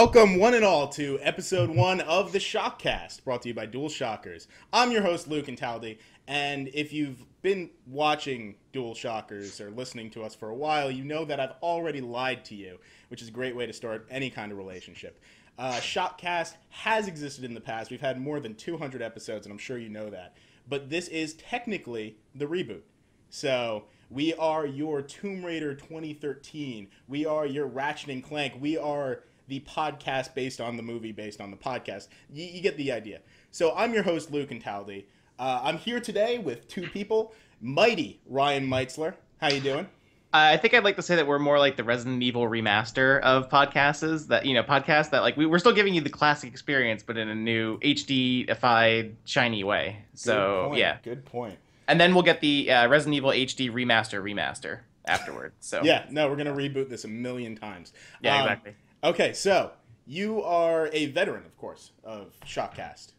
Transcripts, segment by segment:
Welcome, one and all, to episode one of the Shockcast, brought to you by Dual Shockers. I'm your host, Luke Intaldi, and if you've been watching Dual Shockers or listening to us for a while, you know that I've already lied to you, which is a great way to start any kind of relationship. Uh, Shockcast has existed in the past. We've had more than 200 episodes, and I'm sure you know that. But this is technically the reboot. So we are your Tomb Raider 2013. We are your Ratchet and Clank. We are the podcast based on the movie based on the podcast. You, you get the idea. So I'm your host, Luke and Taldy. Uh, I'm here today with two people. Mighty Ryan Meitzler. How you doing? I think I'd like to say that we're more like the Resident Evil remaster of podcasts. That you know, podcasts that like we, we're still giving you the classic experience, but in a new HD-ified, shiny way. So Good yeah, Good point. and then we'll get the uh, Resident Evil HD remaster remaster afterward. So Yeah, no, we're gonna reboot this a million times. yeah, Um, exactly. Okay, so you are a veteran, of course, of Shockcast.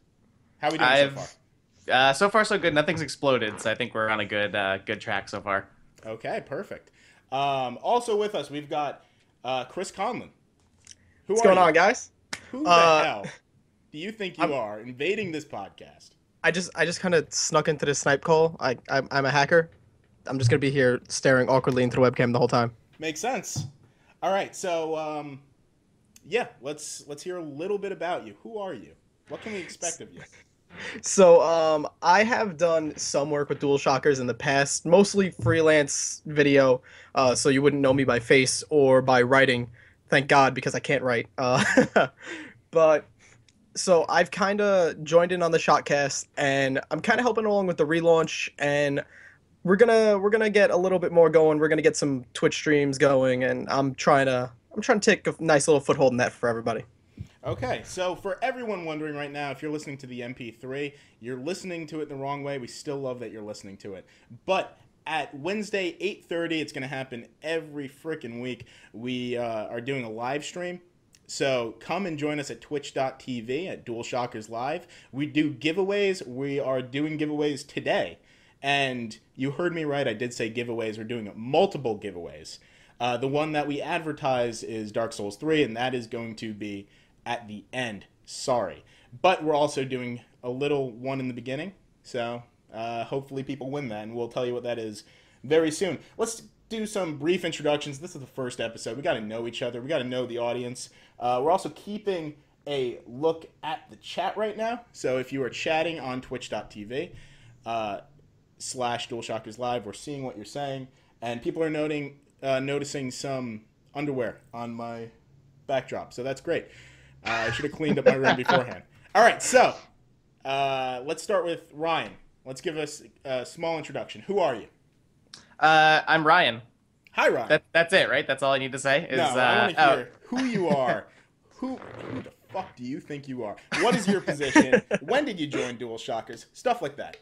How are we doing I've- so far? Uh, so far, so good. Nothing's exploded, so I think we're on a good uh, good track so far. Okay, perfect. Um, also with us, we've got uh, Chris Conlon. Who What's are going you? on, guys? Who the Uh, hell do you think you I'm- are invading this podcast? I just I just kind of snuck into the Skype call. I I'm, I'm a hacker. I'm just gonna be here staring awkwardly into the webcam the whole time. Makes sense. All right, so um, yeah, let's let's hear a little bit about you. Who are you? What can we expect of you? So um I have done some work with Dual Shockers in the past, mostly freelance video. Uh, so you wouldn't know me by face or by writing. Thank God because I can't write. Uh, but so I've kind of joined in on the Shockcast, and I'm kind of helping along with the relaunch and. We're gonna we're gonna get a little bit more going. We're gonna get some Twitch streams going, and I'm trying to I'm trying to take a nice little foothold in that for everybody. Okay, so for everyone wondering right now, if you're listening to the MP3, you're listening to it the wrong way. We still love that you're listening to it. But at Wednesday, 8.30, it's going to happen every freaking week. We uh, are doing a live stream. So come and join us at twitch.tv at Dual Shockers Live. We do giveaways. We are doing giveaways today. And you heard me right. I did say giveaways. We're doing multiple giveaways. Uh, the one that we advertise is Dark Souls 3, and that is going to be at the end. Sorry. But we're also doing a little one in the beginning. So uh, hopefully people win that, and we'll tell you what that is very soon. Let's do some brief introductions. This is the first episode. We got to know each other, we got to know the audience. Uh, we're also keeping a look at the chat right now. So if you are chatting on twitch.tv, uh, slash Dual Shockers Live. We're seeing what you're saying, and people are noting uh, noticing some underwear on my backdrop. So that's great. Uh, I should have cleaned up my room beforehand. All right, so uh, let's start with Ryan. Let's give us a small introduction. Who are you? Uh, I'm Ryan. Hi, Ryan. That that's it, right? That's all I need to say. Is no, uh, I want to oh, hear who you are. who, who the fuck do you think you are? What is your position? when did you join Dual Shockers? Stuff like that.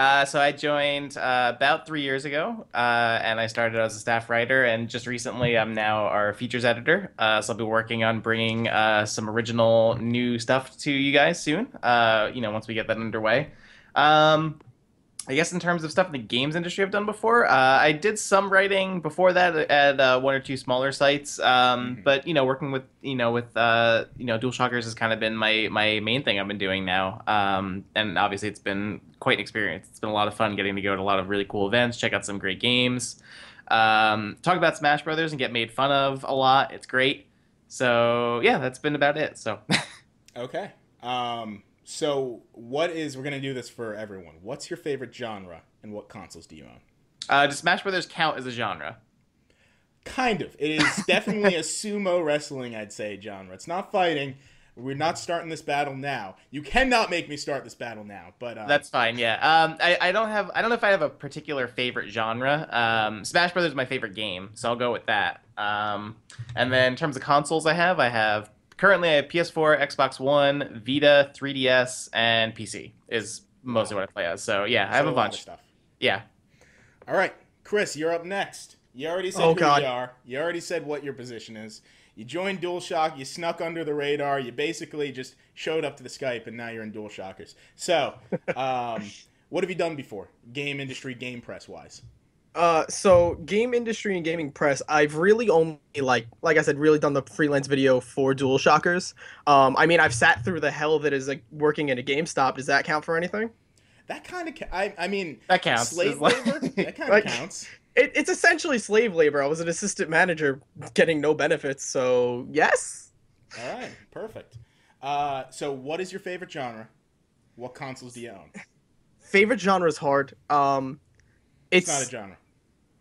Uh, so I joined uh, about three years ago, uh, and I started as a staff writer. And just recently, I'm now our features editor. Uh, so I'll be working on bringing uh, some original new stuff to you guys soon. Uh, you know, once we get that underway. Um, I guess in terms of stuff in the games industry I've done before, uh, I did some writing before that at uh, one or two smaller sites. Um, Mhm. But you know, working with you know with uh, you know Dual Shockers has kind of been my my main thing I've been doing now. Um, and obviously, it's been quite an experience. It's been a lot of fun getting to go to a lot of really cool events, check out some great games, um, talk about Smash Brothers, and get made fun of a lot. It's great. So yeah, that's been about it. So. Okay. Um, so what is we're gonna do this for everyone. What's your favorite genre and what consoles do you own? Uh, does Smash Brothers count as a genre? Kind of. It is definitely a sumo wrestling, I'd say, genre. It's not fighting. We're not starting this battle now. You cannot make me start this battle now. But uh, That's fine. Yeah. Um, I, I don't have I don't know if I have a particular favorite genre. Um, Smash Brothers is my favorite game, so I'll go with that. Um, and then in terms of consoles, I have I have currently I have PS4, Xbox One, Vita, 3DS, and PC is mostly what I play as. So yeah, I have so a lot of bunch. stuff. Yeah. All right, Chris, you're up next. You already said Oh, who God. you are. You already said what your position is. You joined DualShock. You snuck under the radar. You basically just showed up to the Skype, and now you're in DualShockers. So, um, what have you done before, game industry, game press wise? Uh, so game industry and gaming press, I've really only like, like I said, really done the freelance video for Dual Shockers. Um, I mean, I've sat through the hell that is like working in a GameStop. Does that count for anything? That kind of, ca- I, I mean, That counts. slave It's like- labor. That kind of Like- counts. It, it's essentially slave labor. I was an assistant manager getting no benefits, so yes. All right, perfect. Uh, so, what is your favorite genre? What consoles do you own? Favorite genre is hard. Um, It's it's, not a genre.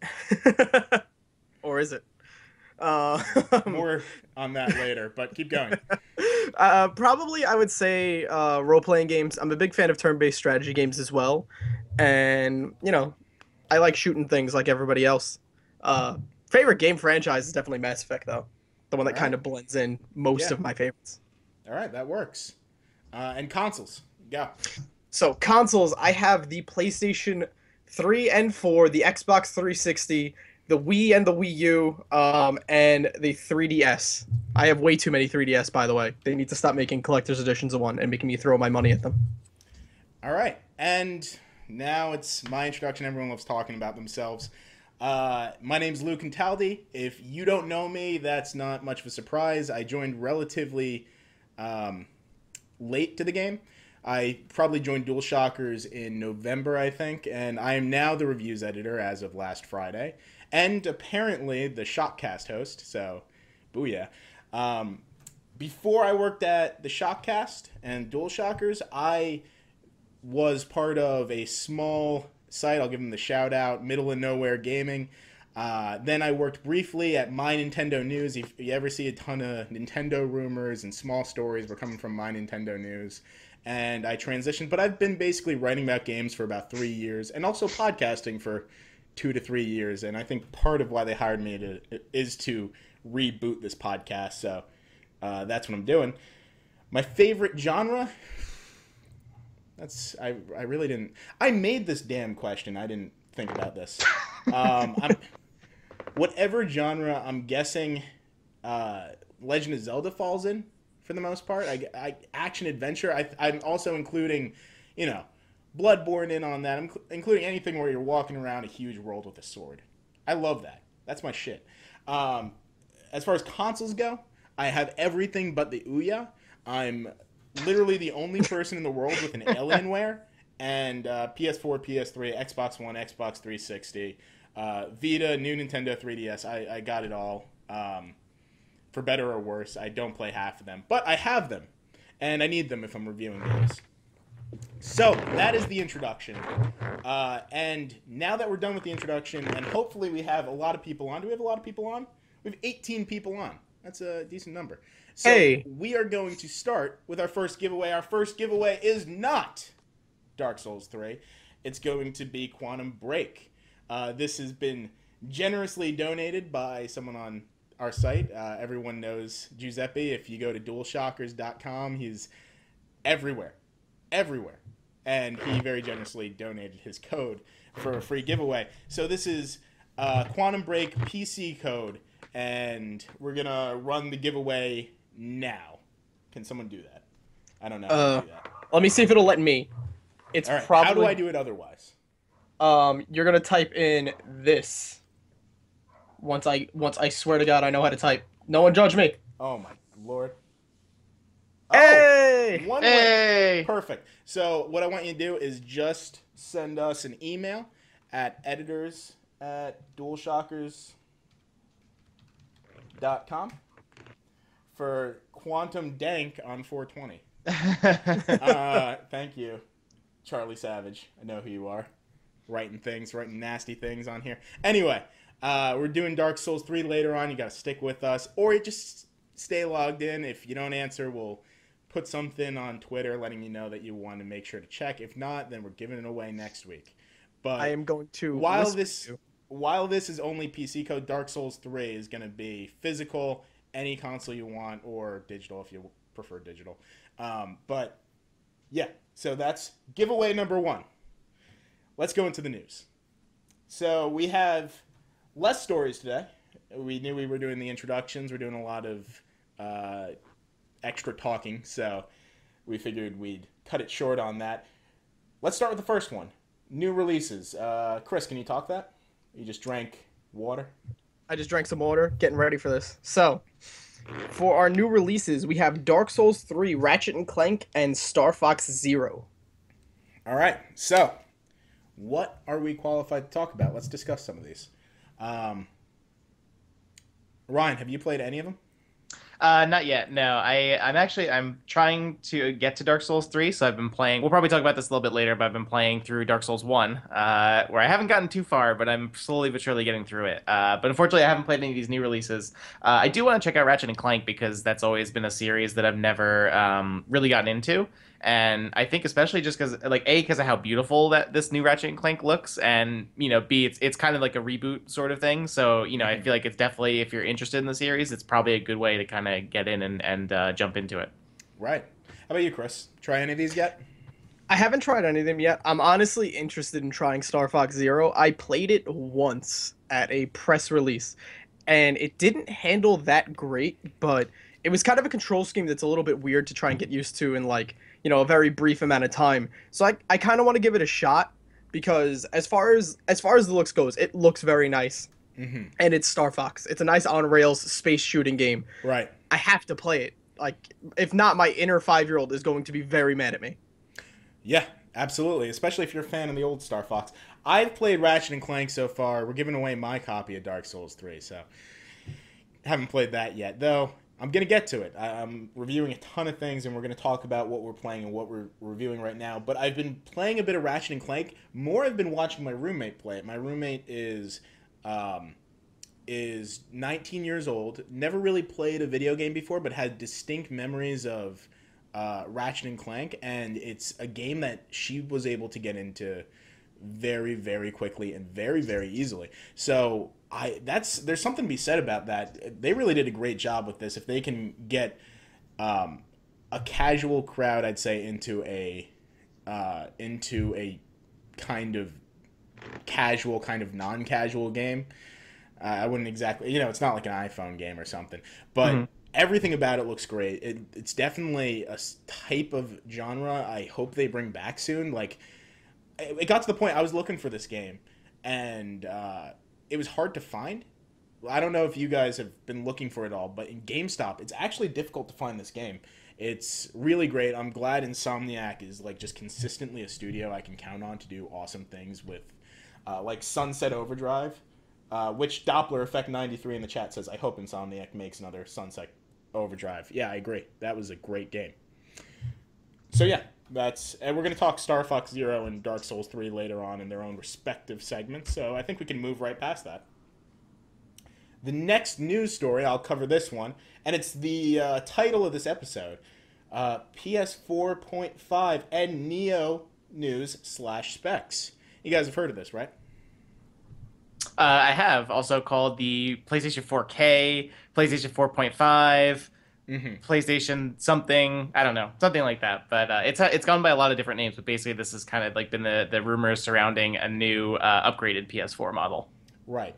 or is it? Uh, More on that later, but keep going. uh, probably I would say uh, role playing games. I'm a big fan of turn based strategy games as well, and you know, I like shooting things like everybody else. Uh, favorite game franchise is definitely Mass Effect though, the one that Alright. kind of blends in most Yeah. of my favorites. All right, that works. Uh, and consoles, Yeah. So consoles, I have the PlayStation 3 and 4, the Xbox 360, the Wii and the Wii U, um, and the 3DS. I have way too many 3DS, by the way. They need to stop making collector's editions of one and making me throw my money at them. All right, and now it's my introduction. Everyone loves talking about themselves. Uh, my name's Luke Cataldi. If you don't know me, that's not much of a surprise. I joined relatively um, late to the game. I probably joined Dual Shockers in November, I think, and I am now the reviews editor as of last Friday, and apparently the Shockcast host. So, booyah! Um, before I worked at the Shockcast and Dual Shockers, I was part of a small site. I'll give them the shout out, Middle of Nowhere Gaming. Uh, then I worked briefly at My Nintendo News. If you ever see a ton of Nintendo rumors and small stories, were coming from My Nintendo News. And I transitioned, but I've been basically writing about games for about three years, and also podcasting for two to three years. And I think part of why they hired me to, is to reboot this podcast. So uh, that's what I'm doing. My favorite genre, that's I I really didn't. I made this damn question. I didn't think about this. Um, I'm whatever genre. I'm guessing uh, Legend of Zelda falls in for the most part. I, I action adventure. I, I'm also including, you know, Bloodborne in on that. I'm cl- including anything where you're walking around a huge world with a sword. I love that. That's my shit. Um, as far as consoles go, I have everything but the Ouya. I'm literally the only person in the world with an Alienware and uh, PS4, PS3, Xbox One, Xbox 360, uh, Vita, new Nintendo 3DS. I, I got it all. Um, for better or worse, I don't play half of them, but I have them, and I need them if I'm reviewing games. So that is the introduction, uh, and now that we're done with the introduction, and hopefully we have a lot of people on. Do we have a lot of people on? We have 18 people on. That's a decent number. So Hey. we are going to start with our first giveaway. Our first giveaway is not Dark Souls 3. It's going to be Quantum Break. Uh, this has been generously donated by someone on our site. Uh, everyone knows Giuseppe. If you go to dualshockers.com, he's everywhere. Everywhere. And he very generously donated his code for a free giveaway. So this is uh, Quantum Break PC code, and we're going to run the giveaway now. Can someone do that? I don't know Uh, do. Let me see if it'll let me. It's right. probably How do I do it otherwise? um you're gonna type in this. Once I once I swear to God I know how to type. No one judge me. Oh my lord. Hey! one way. Hey! Perfect. So what I want you to do is just send us an email at editors at dualshockers.com for Quantum Dank on 420. uh, thank you, Charlie Savage. I know who you are. Writing things, writing nasty things on here. Anyway, uh, we're doing Dark Souls 3 later on. You got to stick with us, or you just stay logged in. If you don't answer, we'll put something on Twitter letting you know that you want to make sure to check. If not, then we're giving it away next week. But I am going to while this you. while this is only PC code, Dark Souls 3 is going to be physical, any console you want, or digital if you prefer digital. Um, but yeah, so that's giveaway number one. Let's go into the news. So we have less stories today. We knew we were doing the introductions. We're doing a lot of uh, extra talking, so we figured we'd cut it short on that. Let's start with the first one. New releases. Uh, Chris, can you talk that? You just drank water. I just drank some water, getting ready for this. So, for our new releases, we have Dark Souls 3, Ratchet and Clank, and Star Fox Zero. All right. So, what are we qualified to talk about? Let's discuss some of these. Um, Ryan, have you played any of them? Uh, not yet. No, I I'm actually I'm trying to get to Dark Souls three. So I've been playing. We'll probably talk about this a little bit later, but I've been playing through Dark Souls one, uh, where I haven't gotten too far, but I'm slowly but surely getting through it. Uh, but unfortunately, I haven't played any of these new releases. Uh, I do want to check out Ratchet and Clank because that's always been a series that I've never um, really gotten into and I think especially just because like a because of how beautiful that this new Ratchet and Clank looks, and you know b it's it's kind of like a reboot sort of thing. So you know I feel like it's definitely if you're interested in the series, it's probably a good way to kind of get in and and uh, jump into it. Right. How about you, Chris? Try any of these yet? I haven't tried any of them yet. I'm honestly interested in trying Star Fox Zero. I played it once at a press release, and it didn't handle that great, but it was kind of a control scheme that's a little bit weird to try and get used to in like you know a very brief amount of time. So I I kind of want to give it a shot because as far as as far as the looks goes, it looks very nice. Mm-hmm. And it's Star Fox. It's a nice on rails space shooting game. Right. I have to play it. Like if not, my inner five year old is going to be very mad at me. Yeah, absolutely. Especially if you're a fan of the old Star Fox. I've played Ratchet and Clank so far. We're giving away my copy of Dark Souls 3, so haven't played that yet. Though I'm gonna get to it. I, am reviewing a ton of things, and we're gonna talk about what we're playing and what we're reviewing right now. But I've been playing a bit of Ratchet and Clank. More, I've been watching my roommate play it. My roommate is um, is 19 years old. Never really played a video game before, but had distinct memories of uh, Ratchet and Clank, and it's a game that she was able to get into very, very quickly and very, very easily. So I that's there's something to be said about that. They really did a great job with this. If they can get um, a casual crowd, I'd say into a uh, into a kind of casual, kind of non-casual game. Uh, I wouldn't exactly, you know, it's not like an iPhone game or something, but mm-hmm. everything about it looks great. It, it's definitely a type of genre I hope they bring back soon. Like, it got to the point I was looking for this game, and uh, it was hard to find. I don't know if you guys have been looking for it all, but in GameStop, it's actually difficult to find this game. It's really great. I'm glad Insomniac is like just consistently a studio I can count on to do awesome things with, uh, like Sunset Overdrive, uh, which Doppler Effect 93 in the chat says, I hope Insomniac makes another Sunset Overdrive. Yeah, I agree. That was a great game. So yeah, that's and we're going to talk Star Fox Zero and Dark Souls Three later on in their own respective segments. So I think we can move right past that. The next news story, I'll cover this one, and it's the uh, title of this episode: uh, PS4.5 and Neo news slash specs. You guys have heard of this, right? Uh, I have also called the PlayStation 4K, PlayStation 4.5 mm-hmm. PlayStation something. I don't know, something like that. But uh, it's it's gone by a lot of different names. But basically, this has kind of like been the the rumors surrounding a new uh, upgraded PS4 model. Right.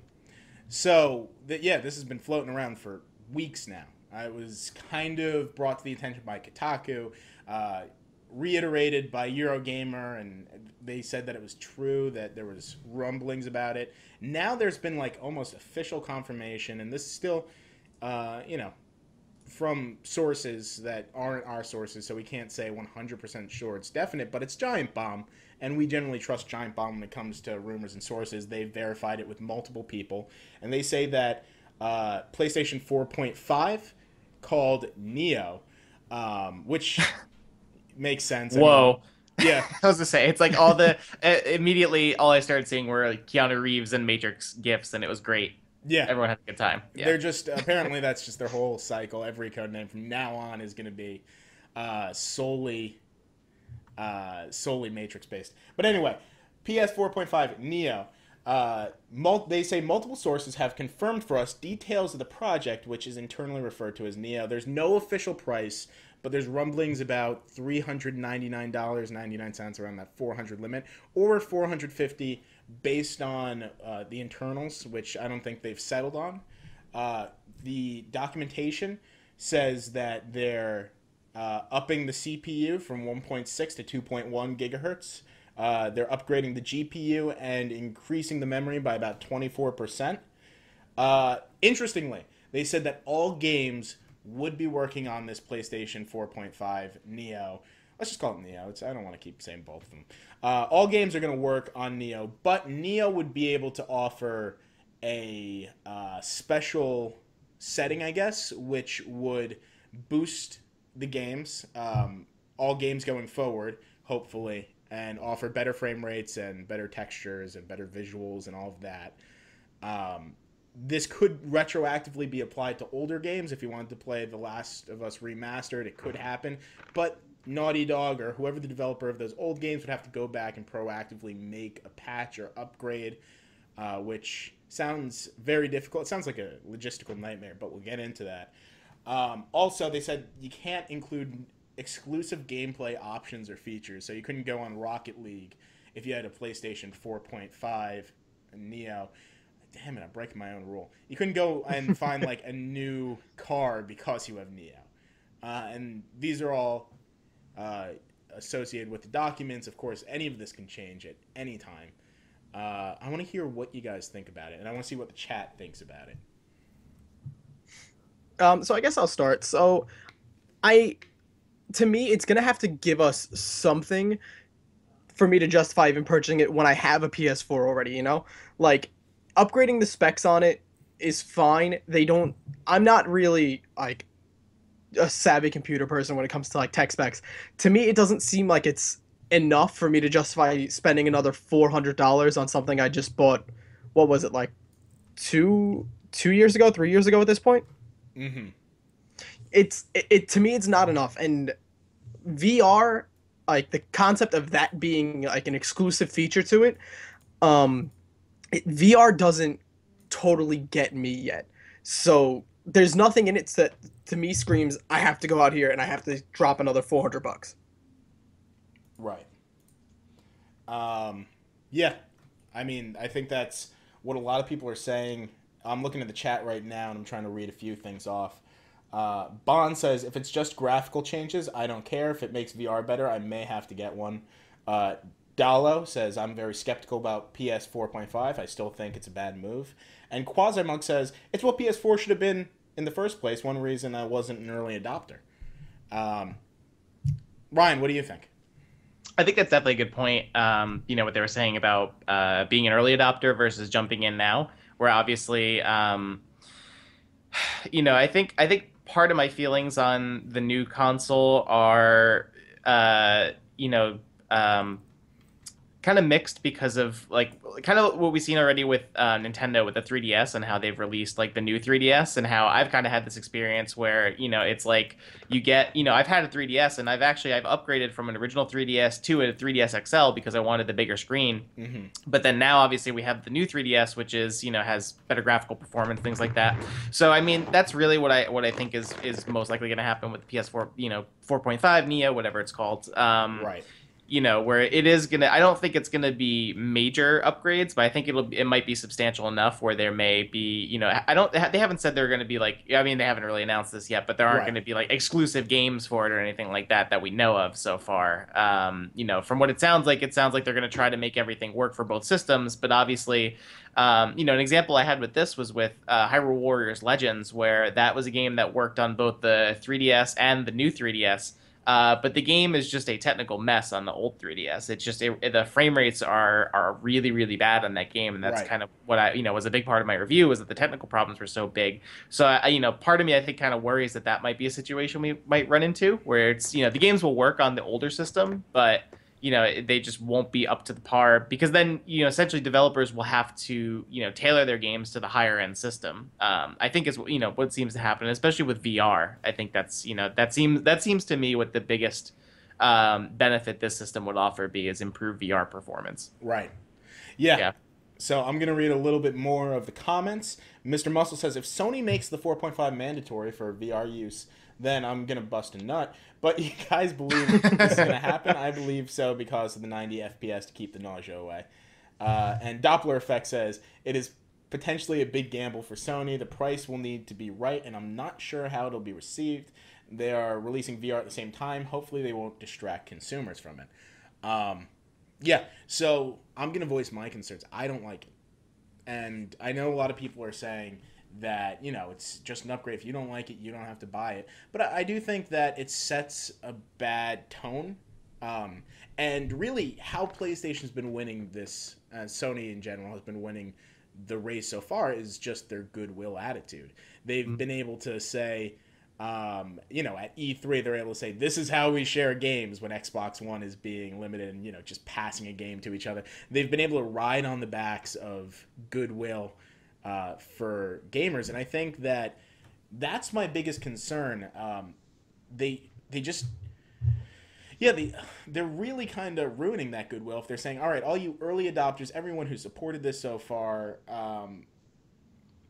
So the, yeah, this has been floating around for weeks now. I was kind of brought to the attention by Kotaku, uh, reiterated by Eurogamer, and they said that it was true that there was rumblings about it. Now there's been like almost official confirmation, and this is still, uh, you know, from sources that aren't our sources, so we can't say 100% sure it's definite, but it's Giant Bomb, and we generally trust Giant Bomb when it comes to rumors and sources. They've verified it with multiple people, and they say that uh, PlayStation 4.5 called Neo, um, which makes sense. Whoa. I mean, yeah, I was to say it's like all the uh, immediately all I started seeing were like Keanu Reeves and Matrix gifs, and it was great. Yeah, everyone had a good time. Yeah. They're just apparently that's just their whole cycle. Every code name from now on is going to be uh, solely uh, solely Matrix based. But anyway, PS 4.5 Neo. Uh, mul- they say multiple sources have confirmed for us details of the project, which is internally referred to as Neo. There's no official price, but there's rumblings about $399.99 around that 400 limit or 450 based on uh, the internals, which I don't think they've settled on. Uh, the documentation says that they're uh, upping the CPU from 1.6 to 2.1 gigahertz. Uh, they're upgrading the GPU and increasing the memory by about 24%. Uh, interestingly, they said that all games would be working on this PlayStation 4.5 Neo. Let's just call it Neo. It's, I don't want to keep saying both of them. Uh, all games are going to work on Neo, but Neo would be able to offer a uh, special setting, I guess, which would boost the games, um, all games going forward, hopefully, and offer better frame rates and better textures and better visuals and all of that. Um, this could retroactively be applied to older games if you wanted to play The Last of Us remastered. It could happen, but Naughty Dog or whoever the developer of those old games would have to go back and proactively make a patch or upgrade, uh, which sounds very difficult. It sounds like a logistical nightmare, but we'll get into that. Um, also, they said you can't include exclusive gameplay options or features, so you couldn't go on Rocket League if you had a PlayStation 4.5 Neo damn it, I'm breaking my own rule. You couldn't go and find like a new car because you have Neo. Uh, and these are all uh, associated with the documents. Of course, any of this can change at any time. Uh, I want to hear what you guys think about it, and I want to see what the chat thinks about it. Um, so I guess I'll start. So, I, to me, it's gonna have to give us something for me to justify even purchasing it when I have a PS4 already. You know, like upgrading the specs on it is fine. They don't. I'm not really like a savvy computer person when it comes to like tech specs. To me, it doesn't seem like it's enough for me to justify spending another four hundred dollars on something I just bought. What was it like two two years ago, three years ago at this point? Mm-hmm. It's it, it to me it's not enough, and VR like the concept of that being like an exclusive feature to it, um, it, VR doesn't totally get me yet. So there's nothing in it that to me screams I have to go out here and I have to drop another 400 bucks. Right. Um, yeah. I mean, I think that's what a lot of people are saying. I'm looking at the chat right now and I'm trying to read a few things off. Uh, Bond says, if it's just graphical changes, I don't care. If it makes VR better, I may have to get one. Uh, Dalo says, I'm very skeptical about PS 4.5. I still think it's a bad move. And Quasimug says, it's what PS4 should have been in the first place. One reason I wasn't an early adopter. Um, Ryan, what do you think? I think that's definitely a good point. Um, you know what they were saying about uh, being an early adopter versus jumping in now, where obviously, um, you know, I think I think part of my feelings on the new console are, uh, you know, um, kind of mixed because of like kind of what we've seen already with uh, Nintendo with the 3DS and how they've released like the new 3DS and how I've kind of had this experience where you know it's like you get you know I've had a 3DS and I've actually I've upgraded from an original 3DS to a 3DS XL because I wanted the bigger screen. Mm-hmm. But then now obviously we have the new 3DS which is you know has better graphical performance things like that. So I mean that's really what I what I think is is most likely going to happen with the PS4 you know 4.5 Neo whatever it's called. Um, Right. You know where it is gonna i don't think it's gonna be major upgrades but i think it'll it might be substantial enough where there may be you know i don't they haven't said they're gonna be like i mean they haven't really announced this yet but there aren't Right. gonna be like exclusive games for it or anything like that that we know of so far um you know from what it sounds like it sounds like they're gonna try to make everything work for both systems but obviously um, you know, an example I had with this was with uh, Hyrule Warriors Legends, where that was a game that worked on both the 3DS and the new 3DS. Uh, but the game is just a technical mess on the old 3DS. It's just it, the frame rates are are really really bad on that game, and that's Right. kind of what I you know was a big part of my review was that the technical problems were so big. So I, you know, part of me I think kind of worries that that might be a situation we might run into where it's you know the games will work on the older system, but you know they just won't be up to the par because then you know essentially developers will have to you know tailor their games to the higher end system um, i think is you know what seems to happen especially with vr i think that's you know that seems that seems to me what the biggest um, benefit this system would offer be is improved vr performance Right. Yeah. Yeah. So I'm going to read a little bit more of the comments. Mr. Muscle says if Sony makes the 4.5 mandatory for VR use, then I'm going to bust a nut. But you guys believe this is going to happen? I believe so because of the 90 FPS to keep the nausea away. Uh, and Doppler Effect says it is potentially a big gamble for Sony. The price will need to be right, and I'm not sure how it'll be received. They are releasing VR at the same time. Hopefully, they won't distract consumers from it. Um, Yeah, so I'm gonna voice my concerns. I don't like it, and I know a lot of people are saying that you know it's just an upgrade. If you don't like it, you don't have to buy it. But I, I do think that it sets a bad tone, um, and really how PlayStation's been winning this, uh, Sony in general has been winning the race so far is just their goodwill attitude. They've mm-hmm. been able to say um, you know, at E3, they're able to say, this is how we share games when Xbox One is being limited and, you know, just passing a game to each other. They've been able to ride on the backs of goodwill uh, for gamers. And I think that that's my biggest concern. Um, they, they just, yeah, they, they're really kind of ruining that goodwill if they're saying, all right, all you early adopters, everyone who supported this so far, um,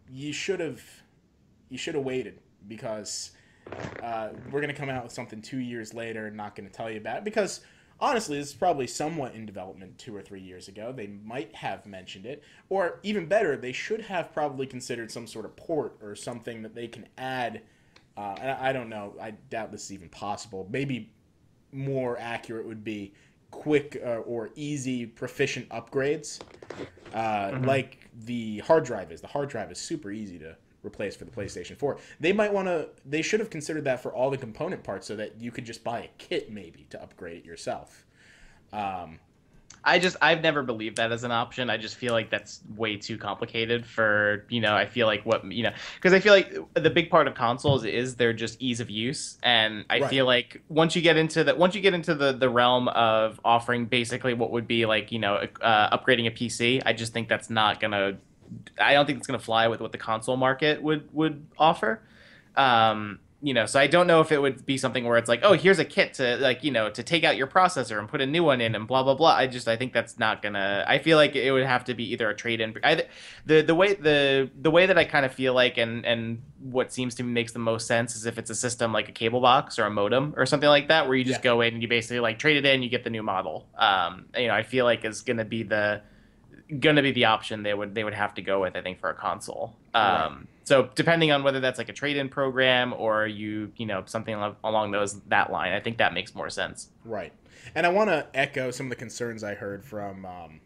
you should have, you should have waited because uh, we're going to come out with something two years later and not going to tell you about it because honestly, this is probably somewhat in development two or three years ago. They might have mentioned it, or even better, they should have probably considered some sort of port or something that they can add. Uh, I, I don't know. I doubt this is even possible. Maybe more accurate would be quick uh, or easy, proficient upgrades, uh, mm-hmm. like the hard drive is. The hard drive is super easy to replaced for the PlayStation 4. They might want to they should have considered that for all the component parts so that you could just buy a kit maybe to upgrade it yourself. Um, I just I've never believed that as an option. I just feel like that's way too complicated for, you know, I feel like what, you know, cuz I feel like the big part of consoles is they're just ease of use and I right. feel like once you get into that once you get into the the realm of offering basically what would be like, you know, uh, upgrading a PC, I just think that's not going to I don't think it's going to fly with what the console market would would offer. Um, you know, so I don't know if it would be something where it's like, oh, here's a kit to like, you know, to take out your processor and put a new one in and blah blah blah. I just I think that's not gonna. I feel like it would have to be either a trade in. I, the the way the the way that I kind of feel like and and what seems to me makes the most sense is if it's a system like a cable box or a modem or something like that, where you just yeah. go in and you basically like trade it in, you get the new model. Um, you know, I feel like is gonna be the going to be the option they would they would have to go with I think for a console. Um, right. So depending on whether that's like a trade-in program or you you know something along those that line, I think that makes more sense. Right, and I want to echo some of the concerns I heard from um,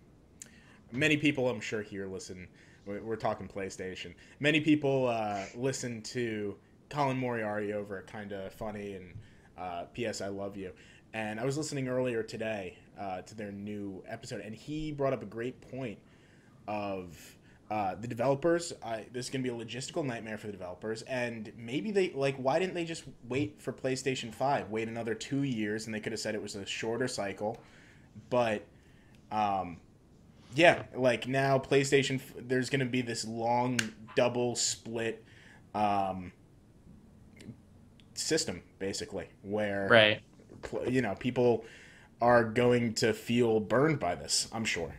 many people. I'm sure here listen. We're talking PlayStation. Many people uh, listen to Colin Moriarty over Kinda Funny and uh, P.S. I love you. And I was listening earlier today uh, to their new episode, and he brought up a great point of uh, the developers. this is going to be a logistical nightmare for the developers, and maybe they like why didn't they just wait for PlayStation Five, wait another two years, and they could have said it was a shorter cycle, but. Um, yeah, like now PlayStation, there's going to be this long double split um, system, basically, where right, you know, people are going to feel burned by this, I'm sure.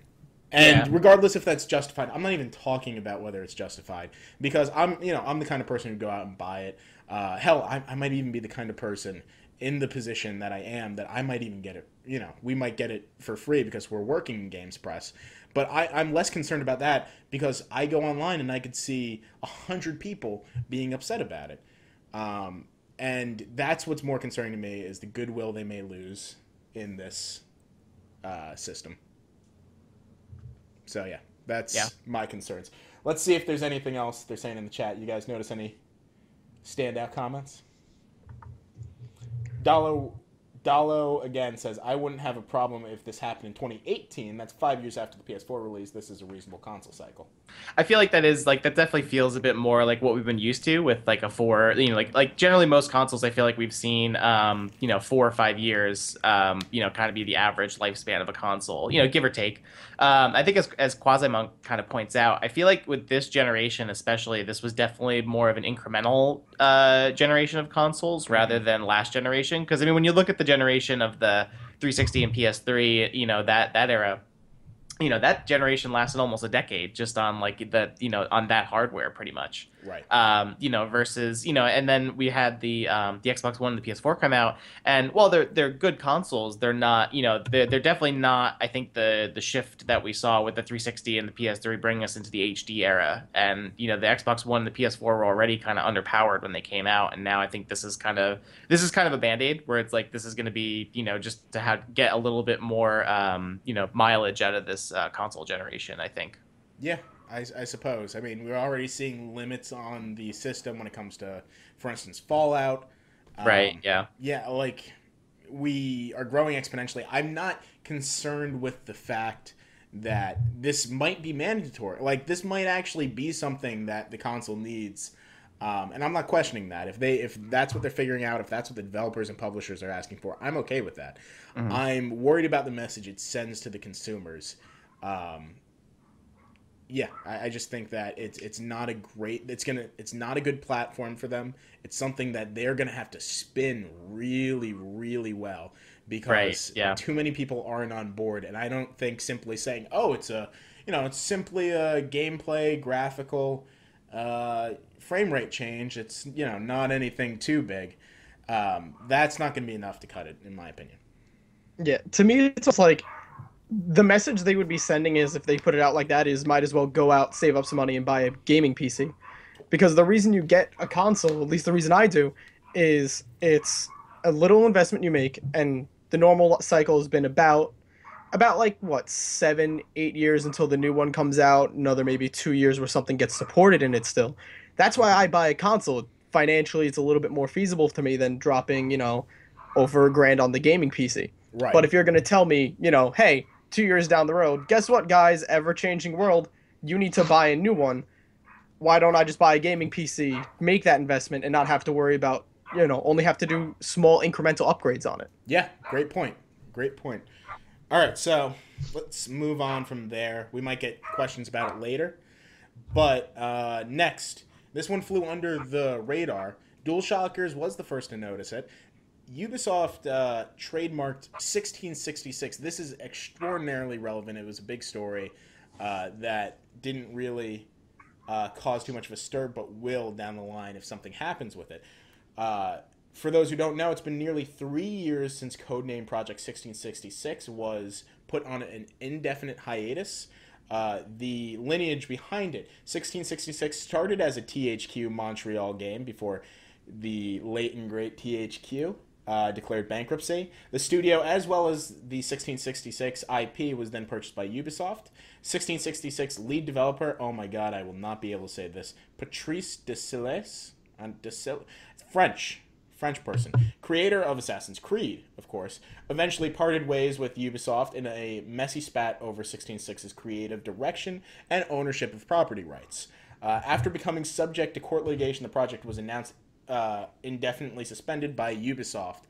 And yeah. regardless if that's justified, I'm not even talking about whether it's justified because I'm, you know, I'm the kind of person who go out and buy it. Uh, hell, I, I might even be the kind of person in the position that I am that I might even get it. You know, we might get it for free because we're working in Games Press. But I, I'm less concerned about that because I go online and I could see a hundred people being upset about it. Um, and that's what's more concerning to me is the goodwill they may lose in this uh, system. So yeah, that's yeah. my concerns. Let's see if there's anything else they're saying in the chat. You guys notice any standout comments? Dollar Dalo again says, I wouldn't have a problem if this happened in 2018. That's five years after the PS4 release. This is a reasonable console cycle. I feel like that is like that definitely feels a bit more like what we've been used to with like a four. You know, like like generally most consoles, I feel like we've seen, um, you know, four or five years, um, you know, kind of be the average lifespan of a console. You know, give or take. Um, I think as as Quasimonk kind of points out, I feel like with this generation, especially, this was definitely more of an incremental uh, generation of consoles rather than last generation. Because I mean, when you look at the generation of the 360 and PS3, you know that that era, you know that generation lasted almost a decade just on like the you know on that hardware pretty much Right. um, you know, versus you know, and then we had the um, the Xbox One and the PS4 come out, and while they're they're good consoles, they're not, you know, they're they're definitely not. I think the the shift that we saw with the 360 and the PS3 bringing us into the HD era, and you know, the Xbox One and the PS4 were already kind of underpowered when they came out, and now I think this is kind of this is kind of a band aid where it's like this is going to be, you know, just to have get a little bit more, um, you know, mileage out of this uh, console generation. I think. Yeah, I, I suppose. I mean, we're already seeing limits on the system when it comes to, for instance, Fallout. Right. Um, Yeah. Yeah, like we are growing exponentially. I'm not concerned with the fact that this might be mandatory. Like this might actually be something that the console needs. Um, and I'm not questioning that. If they if that's what they're figuring out, if that's what the developers and publishers are asking for, I'm okay with that. Mhm. I'm worried about the message it sends to the consumers. Um, yeah, I, I just think that it's it's not a great. It's gonna. It's not a good platform for them. It's something that they're gonna have to spin really, really well because Right, yeah. too many people aren't on board. And I don't think simply saying, "Oh, it's a," you know, it's simply a gameplay, graphical, uh, frame rate change. It's you know not anything too big. Um, that's not gonna be enough to cut it, in my opinion. Yeah, to me, it's just like the message they would be sending is if they put it out like that is might as well go out, save up some money, and buy a gaming PC. Because the reason you get a console, at least the reason I do, is it's a little investment you make, and the normal cycle has been about about like what seven, eight years until the new one comes out. Another maybe two years where something gets supported in it still. That's why I buy a console. Financially, it's a little bit more feasible to me than dropping, you know, over a grand on the gaming PC. Right. But if you're going to tell me, you know, hey, two years down the road, guess what, guys? Ever changing world, you need to buy a new one. Why don't I just buy a gaming PC, make that investment, and not have to worry about, you know, only have to do small incremental upgrades on it? Yeah, great point. Great point. All right, so let's move on from there. We might get questions about it later. But uh, next, this one flew under the radar. DualShockers was the first to notice it. Ubisoft uh, trademarked 1666. This is extraordinarily relevant. It was a big story uh, that didn't really uh, cause too much of a stir, but will down the line if something happens with it. Uh, for those who don't know, it's been nearly three years since Codename Project 1666 was put on an indefinite hiatus. Uh, the lineage behind it 1666 started as a THQ Montreal game before the late and great THQ uh, declared bankruptcy. The studio, as well as the 1666 IP, was then purchased by Ubisoft. 1666 lead developer, oh my god, I will not be able to say this, Patrice Desilets, Desil- French, French person, creator of Assassin's Creed, of course, eventually parted ways with Ubisoft in a messy spat over 166's creative direction and ownership of property rights. Uh, after becoming subject to court litigation, the project was announced uh, indefinitely suspended by Ubisoft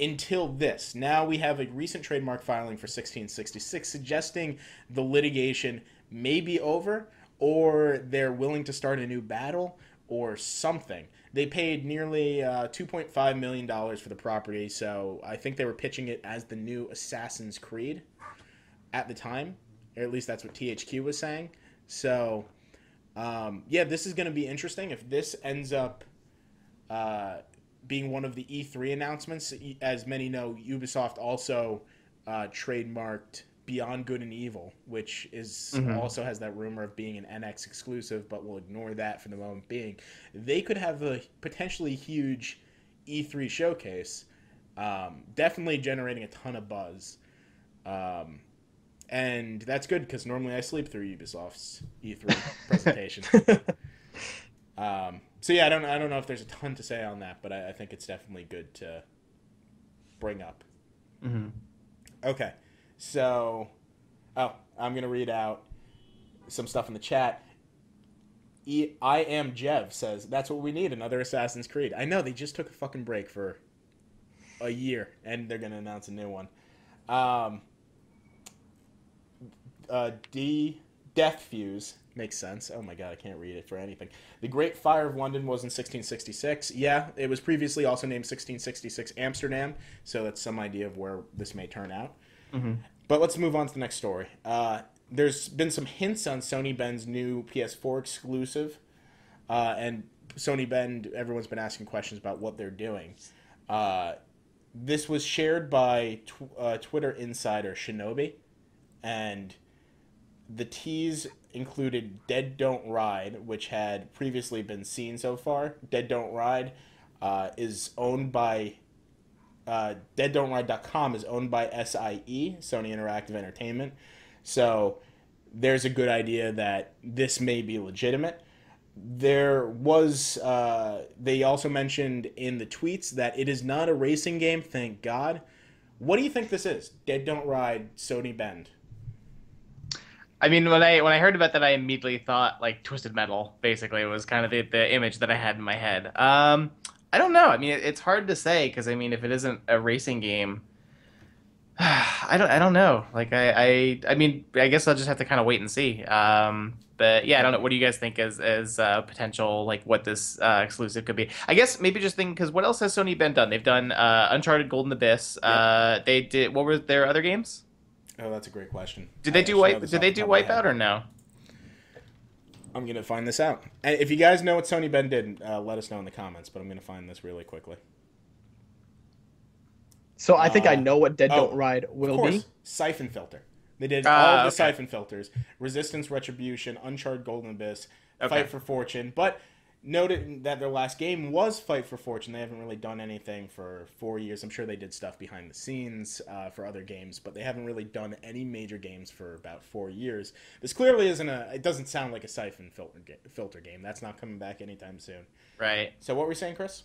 until this. Now we have a recent trademark filing for 1666 suggesting the litigation may be over or they're willing to start a new battle or something. They paid nearly uh, $2.5 million for the property, so I think they were pitching it as the new Assassin's Creed at the time, or at least that's what THQ was saying. So, um, yeah, this is going to be interesting. If this ends up uh, being one of the E3 announcements. As many know, Ubisoft also uh, trademarked Beyond Good and Evil, which is Mhm. also has that rumor of being an NX exclusive, but we'll ignore that for the moment being. They could have a potentially huge E3 showcase, um, definitely generating a ton of buzz. Um, and that's good because normally I sleep through Ubisoft's E3 presentation. Um, so yeah, I don't I don't know if there's a ton to say on that, but I, I think it's definitely good to bring up. hmm Okay, so oh, I'm gonna read out some stuff in the chat. E- I am Jev says that's what we need another Assassin's Creed. I know they just took a fucking break for a year and they're gonna announce a new one. Um, uh, D Death Fuse makes sense. Oh my god, I can't read it for anything. The Great Fire of London was in 1666. Yeah, it was previously also named 1666 Amsterdam, so that's some idea of where this may turn out. hmm But let's move on to the next story. Uh, there's been some hints on Sony Bend's new PS4 exclusive, uh, and Sony Bend. Everyone's been asking questions about what they're doing. Uh, this was shared by tw- uh, Twitter insider Shinobi, and the tease included Dead Don't Ride, which had previously been seen so far. Dead Don't Ride uh, is owned by uh, DeadDon'tRide.com is owned by SIE, Sony Interactive Entertainment. So there's a good idea that this may be legitimate. There was, uh, they also mentioned in the tweets that it is not a racing game, thank God. What do you think this is? Dead Don't Ride, Sony Bend. I mean, when I when I heard about that, I immediately thought like Twisted Metal. Basically, it was kind of the, the image that I had in my head. Um, I don't know. I mean, it, it's hard to say because I mean, if it isn't a racing game, I don't I don't know. Like I I, I mean, I guess I'll just have to kind of wait and see. Um, but yeah, I don't know. What do you guys think as as uh, potential like what this uh, exclusive could be? I guess maybe just think because what else has Sony been done? They've done uh, Uncharted Golden Abyss. Uh, they did what were their other games? Oh, that's a great question. Did they do should wipe? Did they do top of Wipeout or no? I'm gonna find this out. If you guys know what Sony Bend did, uh, let us know in the comments. But I'm gonna find this really quickly. So I think I Uh, know what Dead oh, Don't Ride will course, be. Siphon Filter. They did Ah, all of the okay. Siphon Filters: Resistance, Retribution, Uncharted, Golden Abyss, Okay. Fight for Fortune. But noted that their last game was Fight for Fortune. They haven't really done anything for four years. I'm sure they did stuff behind the scenes uh, for other games, but they haven't really done any major games for about four years. This clearly isn't a. It doesn't sound like a Siphon filter ga- filter game. That's not coming back anytime soon. Right. So what were you saying, Chris?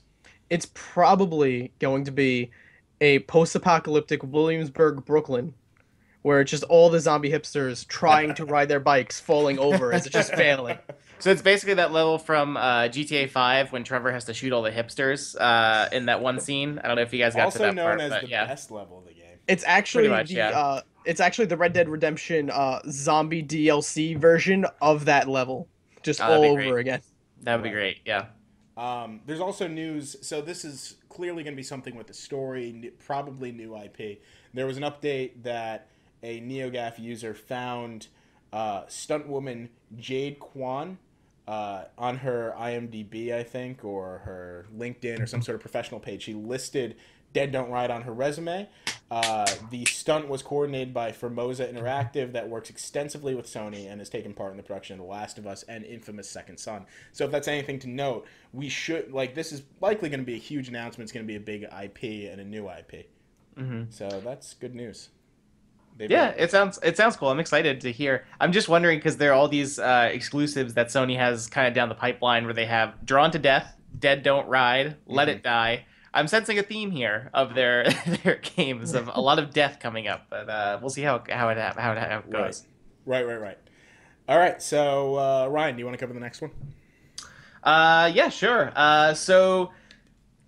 It's probably going to be a post-apocalyptic Williamsburg, Brooklyn, where it's just all the zombie hipsters trying to ride their bikes falling over as it's just failing. So it's basically that level from uh, GTA 5 when Trevor has to shoot all the hipsters uh, in that one scene. I don't know if you guys got also to that Also known part, as but the yeah. best level of the game. It's actually much, the yeah. uh, it's actually the Red Dead Redemption uh, zombie DLC version of that level, just Oh, that'd all over great. again. That would be great. Yeah. Um, there's also news. So this is clearly going to be something with the story, probably new IP. There was an update that a NeoGAF user found uh, stunt woman Jade Kwan uh, on her IMDb, I think, or her LinkedIn or some sort of professional page. She listed Dead Don't Ride on her resume. Uh, the stunt was coordinated by Formosa Interactive, that works extensively with Sony and has taken part in the production of The Last of Us and Infamous Second Son. So, if that's anything to note, we should like this is likely going to be a huge announcement. It's going to be a big IP and a new IP. hmm So that's good news. They've Yeah, it sounds it sounds cool. I'm excited to hear. I'm just wondering because there are all these uh, exclusives that Sony has kind of down the pipeline where they have Drawn to Death, Dead Don't Ride, Let Mm-hmm. It Die. I'm sensing a theme here of their their games of a lot of death coming up, but uh, we'll see how how it how it, how it goes. Right, right, right. All right. So uh, Ryan, do you want to cover the next one? Uh, yeah, sure. Uh, so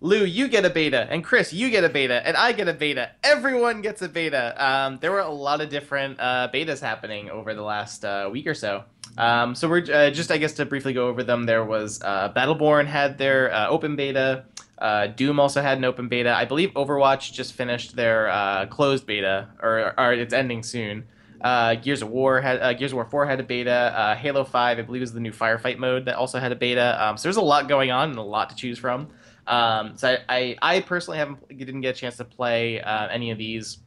Lou, you get a beta, and Chris, you get a beta, and I get a beta. Everyone gets a beta. Um, there were a lot of different uh, betas happening over the last uh, week or so. Um, so we're uh, just, I guess, to briefly go over them. There was uh, Battleborn had their uh, open beta. Uh, Doom also had an open beta. I believe Overwatch just finished their closed beta, or, or it's ending soon. Gears of War had Gears of War 4 had a beta. Halo 5, I believe, is the new firefight mode that also had a beta. Um, so there's a lot going on and a lot to choose from. Um, so I, I, I personally haven't didn't get a chance to play uh, any of these.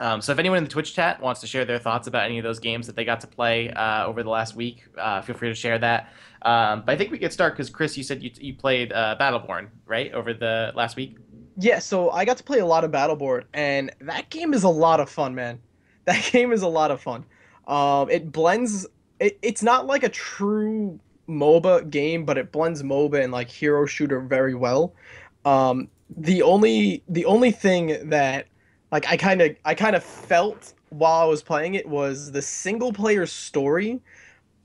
Um, so if anyone in the Twitch chat wants to share their thoughts about any of those games that they got to play uh, over the last week, uh, feel free to share that. Um, but I think we could start because Chris, you said you, you played uh, Battleborn right over the last week. Yeah, so I got to play a lot of Battleborn, and that game is a lot of fun, man. That game is a lot of fun. Um, it blends. It, it's not like a true MOBA game, but it blends MOBA and like hero shooter very well. Um, the only the only thing that like I kind of I kind of felt while I was playing it was the single player story.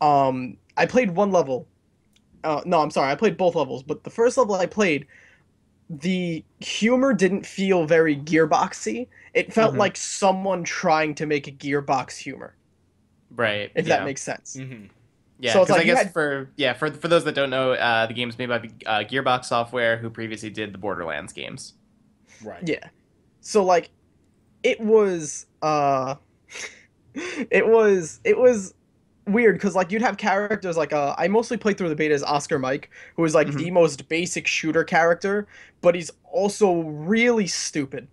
Um, I played one level. Uh, no, I'm sorry, I played both levels, but the first level I played the humor didn't feel very gearboxy. It felt Mhm. like someone trying to make a gearbox humor, Right. if yeah. that makes sense. Mm-hmm. Yeah, So it's because like I guess had- for yeah for for those that don't know, uh, the game's made by uh, Gearbox Software, who previously did the Borderlands games. Right. Yeah. So like it was uh it was it was weird because like you'd have characters like uh I mostly played through the beta as Oscar Mike, who is like Mhm. the most basic shooter character, but he's also really stupid.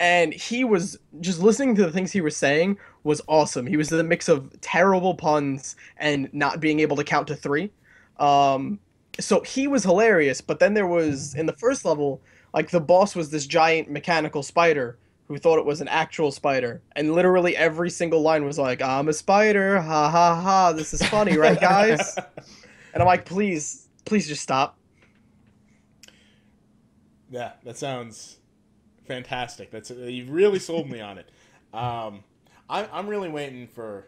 And he was just listening to the things he was saying was awesome. He was the mix of terrible puns and not being able to count to three. Um, so he was hilarious. But then there was in the first level, like the boss was this giant mechanical spider who thought it was an actual spider, and literally every single line was like, "I'm a spider, ha ha ha. This is funny, right, guys?" and I'm like, "Please, please just stop." Yeah, that sounds fantastic. That's you really sold me on it. Um, I'm I'm really waiting for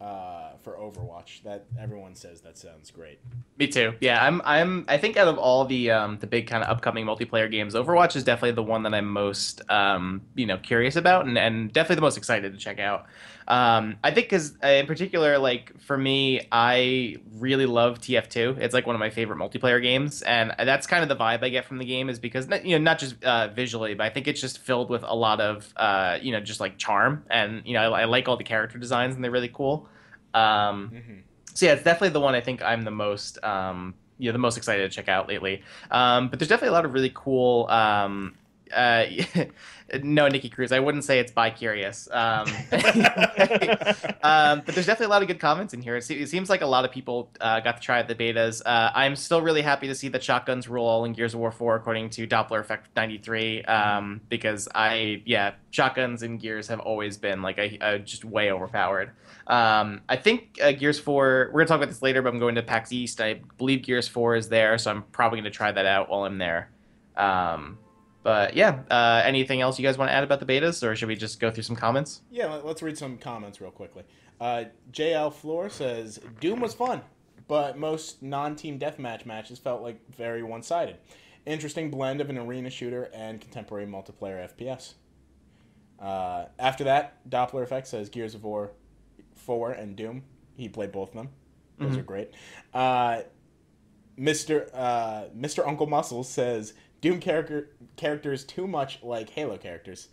uh, for Overwatch. That everyone says that sounds great. Me too. Yeah, I'm. I'm. I think out of all the um, the big kind of upcoming multiplayer games, Overwatch is definitely the one that I'm most um, you know curious about, and, and definitely the most excited to check out. Um, I think because in particular, like for me, I really love TF2. It's like one of my favorite multiplayer games, and that's kind of the vibe I get from the game. Is because you know not just uh, visually, but I think it's just filled with a lot of uh, you know just like charm, and you know I, I like all the character designs, and they're really cool. Um, hmm so yeah, it's definitely the one I think I'm the most um, you know the most excited to check out lately. Um, but there's definitely a lot of really cool. Um, uh, no, Nikki Cruz. I wouldn't say it's bi curious. Um, um, but there's definitely a lot of good comments in here. It, se- it seems like a lot of people uh, got to try out the betas. Uh, I'm still really happy to see that shotguns rule all in Gears of War 4 according to Doppler Effect 93. Um, because I yeah, shotguns in Gears have always been like a, a just way overpowered. Um, I think uh, Gears 4, we're going to talk about this later, but I'm going to PAX East. I believe Gears 4 is there, so I'm probably going to try that out while I'm there. Um, but yeah, uh, anything else you guys want to add about the betas, or should we just go through some comments? Yeah, let- let's read some comments real quickly. Uh, JL Floor says Doom was fun, but most non-team deathmatch matches felt like very one-sided. Interesting blend of an arena shooter and contemporary multiplayer FPS. Uh, after that, Doppler Effect says Gears of War 4 and Doom. He played both of them. Those Mhm. are great. Uh, Mr. Uh, Mr. Uncle Muscles says Doom character characters too much like Halo characters.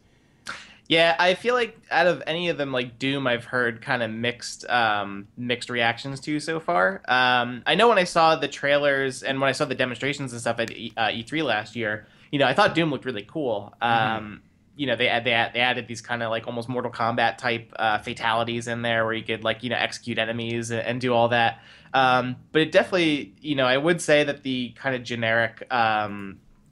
Yeah, I feel like out of any of them, like Doom, I've heard kind of mixed, um, mixed reactions to so far. Um, I know when I saw the trailers and when I saw the demonstrations and stuff at E- uh, E3 last year, you know, I thought Doom looked really cool. Um, You know, they they they added these kind of like almost Mortal Kombat type uh, fatalities in there, where you could like you know execute enemies and, and do all that. Um, but it definitely, you know, I would say that the kind of generic.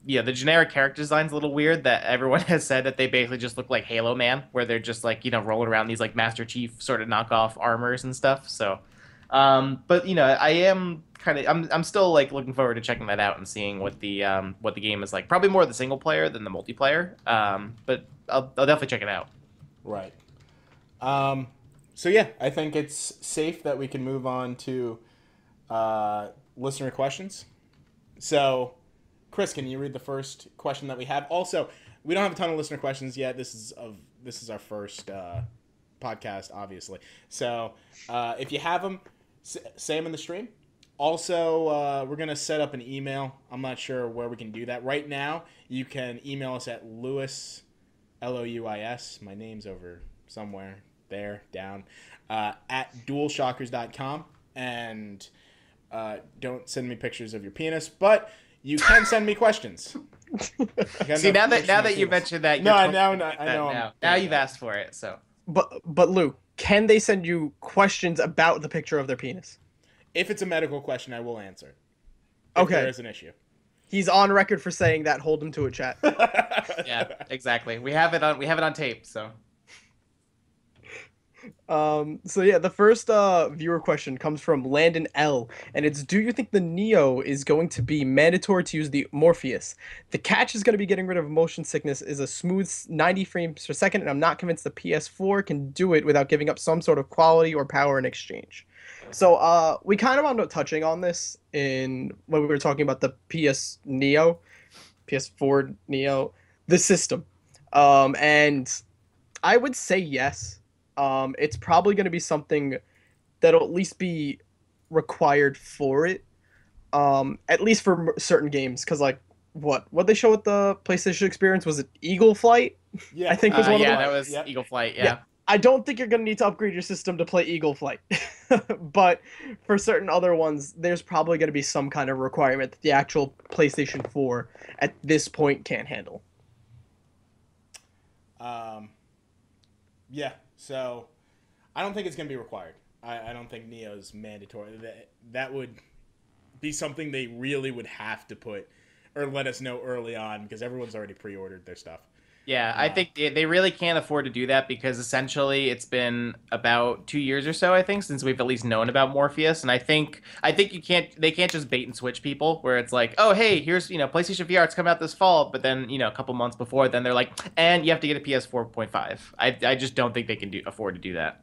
Yeah, the generic character design's a little weird. That everyone has said that they basically just look like Halo Man, where they're just like you know rolling around these like Master Chief sort of knockoff armors and stuff. So, um, but you know, I am kind of I'm I'm still like looking forward to checking that out and seeing what the um what the game is like. Probably more the single player than the multiplayer. Um, but I'll, I'll definitely check it out. Right. Um, so yeah, I think it's safe that we can move on to uh, listener questions. So, Chris, can you read the first question that we have? Also, we don't have a ton of listener questions yet. This is of this is our first uh, podcast, obviously. So, uh, if you have them, say them in the stream. Also, uh, we're gonna set up an email. I'm not sure where we can do that right now. You can email us at Lewis L O U I S. My name's over somewhere there, down, uh, at dualshockers.com. And uh, don't send me pictures of your penis, but you can send me questions. See now that now that you penis. mentioned that, No, you're I totally now- right I that know I'm now. doing Now you've that. asked for it, so But but Lou, can they send you questions about the picture of their penis? If it's a medical question, I will answer. Okay. There is an issue. He's on record for saying that. Hold him to a chat. yeah, exactly. We have it on we have it on tape, so. Um, so yeah, the first uh, viewer question comes from Landon L, and it's: Do you think the Neo is going to be mandatory to use the Morpheus? The catch is going to be getting rid of motion sickness is a smooth 90 frames per second, and I'm not convinced the PS4 can do it without giving up some sort of quality or power in exchange. So uh, we kind of wound up touching on this in when we were talking about the PS Neo, PS4 Neo, the system, um, and I would say yes. Um, it's probably going to be something that'll at least be required for it. Um, at least for m- certain games, because like what what they show at the PlayStation Experience was it Eagle Flight? yeah. I think was Uh, one of yeah, that was Yep. Eagle Flight. Yeah. Yeah. I don't think you're gonna need to upgrade your system to play Eagle Flight, but for certain other ones, there's probably gonna be some kind of requirement that the actual PlayStation 4 at this point can't handle. Um, yeah, so I don't think it's going to be required. I, I don't think Neo's mandatory. That, that would be something they really would have to put or let us know early on because everyone's already pre ordered their stuff. Yeah, I think they they really can't afford to do that because essentially it's been about two years or so, I think, since we've at least known about Morpheus, and I think I think you can't they can't just bait and switch people where it's like, oh hey, here's you know PlayStation VR, it's coming out this fall, but then you know a couple months before, then they're like, and you have to get a PS 4.5. I I just don't think they can do afford to do that.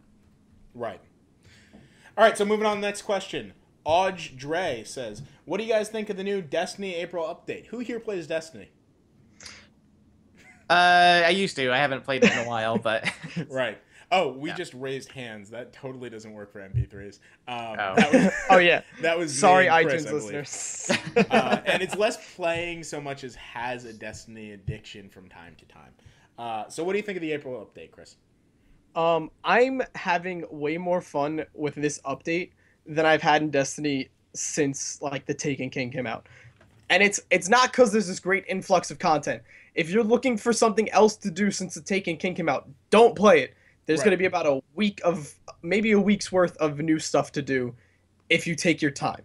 Right. All right, so moving on to the next question. Odge Dre says, "What do you guys think of the new Destiny April update? Who here plays Destiny?" Uh, I used to. I haven't played it in a while, but right. Oh, we Yeah. just raised hands. That totally doesn't work for MP3s. Um, Oh. that was, Oh yeah, that was sorry Chris, iTunes I believe. listeners. uh, and it's less playing so much as has a Destiny addiction from time to time. Uh, so, what do you think of the April update, Chris? Um, I'm having way more fun with this update than I've had in Destiny since like the Taken King came out. And it's it's not because there's this great influx of content. If you're looking for something else to do since the Taken King came out, don't play it. There's Right. gonna be about a week of maybe a week's worth of new stuff to do if you take your time.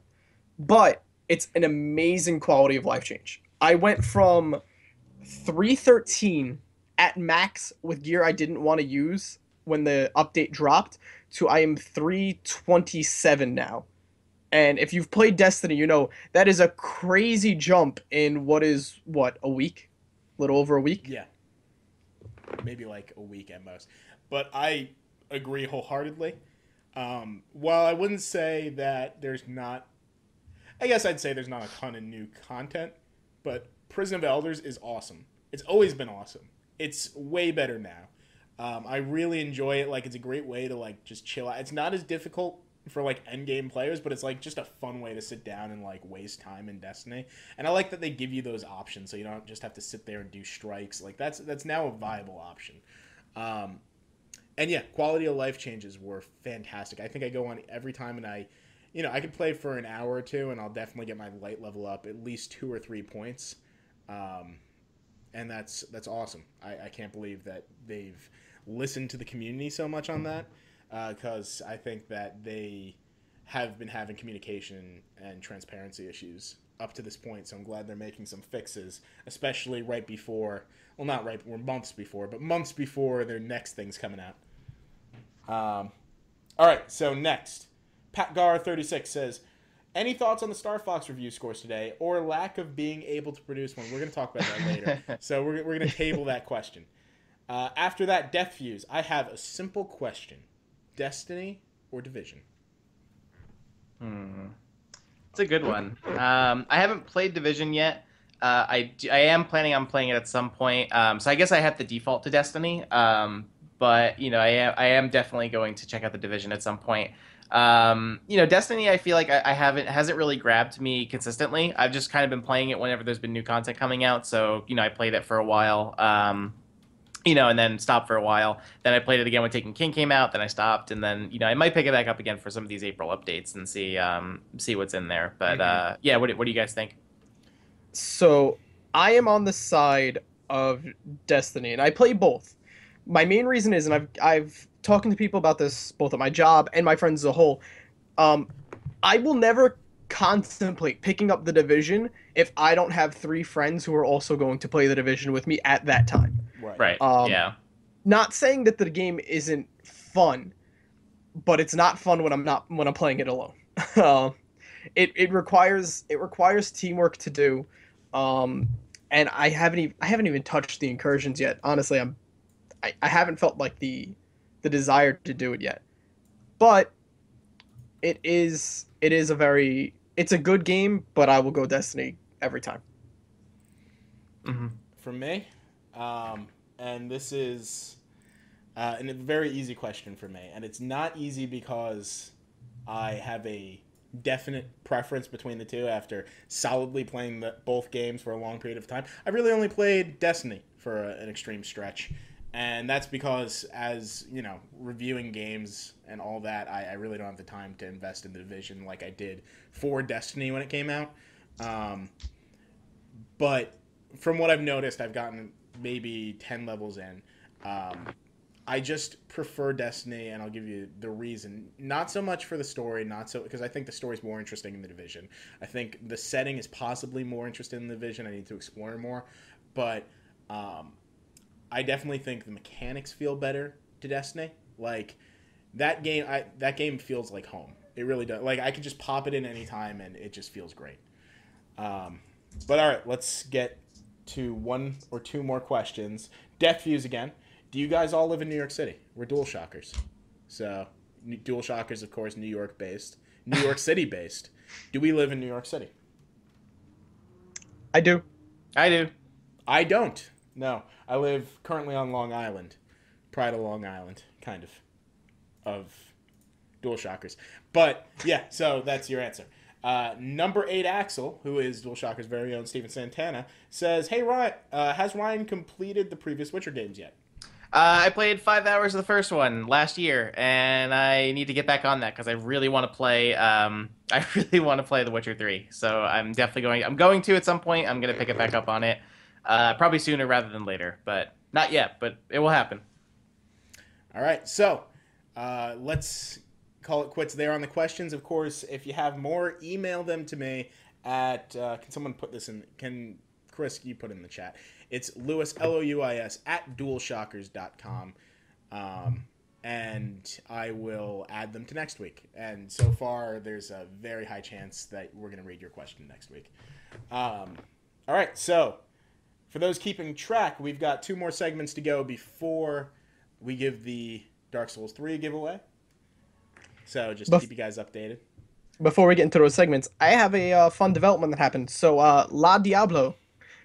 But it's an amazing quality of life change. I went from 313 at max with gear I didn't want to use when the update dropped to I am 327 now. And if you've played Destiny, you know that is a crazy jump in what is what a week, little over a week. Yeah. Maybe like a week at most. But I agree wholeheartedly. Um, while I wouldn't say that there's not, I guess I'd say there's not a ton of new content, but Prison of Elders is awesome. It's always been awesome. It's way better now. Um, I really enjoy it. Like it's a great way to like just chill out. It's not as difficult for like end game players, but it's like just a fun way to sit down and like waste time in Destiny. And I like that they give you those options, so you don't just have to sit there and do strikes. Like that's that's now a viable option. Um, and yeah, quality of life changes were fantastic. I think I go on every time and I, you know, I could play for an hour or two and I'll definitely get my light level up at least two or three points. Um, and that's that's awesome. I, I can't believe that they've listened to the community so much on that because I think that they have been having communication and transparency issues up to this point. So I'm glad they're making some fixes, especially right before, well, not right, we're months before, but months before their next thing's coming out. Um, all right, so next, Pat Gar 36 says, any thoughts on the Star Fox review scores today, or lack of being able to produce one? We're going to talk about that later. so we're, we're going to table that question. Uh, after that, Death Fuse. I have a simple question: Destiny or Division? Hmm. It's a good one. Um, I haven't played Division yet. Uh, I, I am planning on playing it at some point. Um, so I guess I have to default to Destiny. Um, but you know, I am, I am definitely going to check out the Division at some point. Um, you know, Destiny, I feel like I, I haven't hasn't really grabbed me consistently. I've just kind of been playing it whenever there's been new content coming out. So you know, I played it for a while. Um, you know, and then stopped for a while. Then I played it again when Taken King came out. Then I stopped, and then you know I might pick it back up again for some of these April updates and see um, see what's in there. But uh, yeah, what do, what do you guys think? So I am on the side of Destiny, and I play both. My main reason is, and I've I've talking to people about this both at my job and my friends as a whole. Um, I will never contemplate picking up the division if I don't have three friends who are also going to play the division with me at that time. Right? Um, yeah. Not saying that the game isn't fun, but it's not fun when I'm not when I'm playing it alone. um, it it requires it requires teamwork to do, um, and I haven't even I haven't even touched the incursions yet. Honestly, I'm I, I haven't felt like the the desire to do it yet, but it is it is a very it's a good game, but I will go Destiny every time. hmm For me, um, and this is uh, a very easy question for me, and it's not easy because I have a definite preference between the two after solidly playing the, both games for a long period of time. I really only played Destiny for a, an extreme stretch, and that's because as you know reviewing games and all that I, I really don't have the time to invest in the division like i did for destiny when it came out. Um, but from what i've noticed i've gotten maybe 10 levels in um, i just prefer destiny and i'll give you the reason not so much for the story not so because i think the story is more interesting in the division i think the setting is possibly more interesting in the division i need to explore more but um, I definitely think the mechanics feel better to Destiny. Like that game, I that game feels like home. It really does. Like I can just pop it in anytime, and it just feels great. Um, but all right, let's get to one or two more questions. Death views again. Do you guys all live in New York City? We're DualShockers. So DualShockers, of course, New York based, New York City based. Do we live in New York City? I do. I do. I don't. No, I live currently on Long Island, Pride of Long Island, kind of, of DualShockers. But yeah, so that's your answer. Uh, number eight, Axel, who is DualShockers' very own Steven Santana, says, "Hey Ryan, uh, has Ryan completed the previous Witcher games yet?" Uh, I played five hours of the first one last year, and I need to get back on that because I really want to play. Um, I really want to play The Witcher Three, so I'm definitely going. I'm going to at some point. I'm going to pick it back up on it. Uh, probably sooner rather than later, but not yet. But it will happen. All right, so uh, let's call it quits there on the questions. Of course, if you have more, email them to me at. Uh, can someone put this in? Can Chris, you put in the chat? It's Louis L O U I S at dualshockers.com. Um, and I will add them to next week. And so far, there's a very high chance that we're going to read your question next week. Um, all right, so for those keeping track, we've got two more segments to go before we give the Dark Souls 3 giveaway. So just to Bef- keep you guys updated. Before we get into those segments, I have a uh, fun development that happened. So, uh, La Diablo,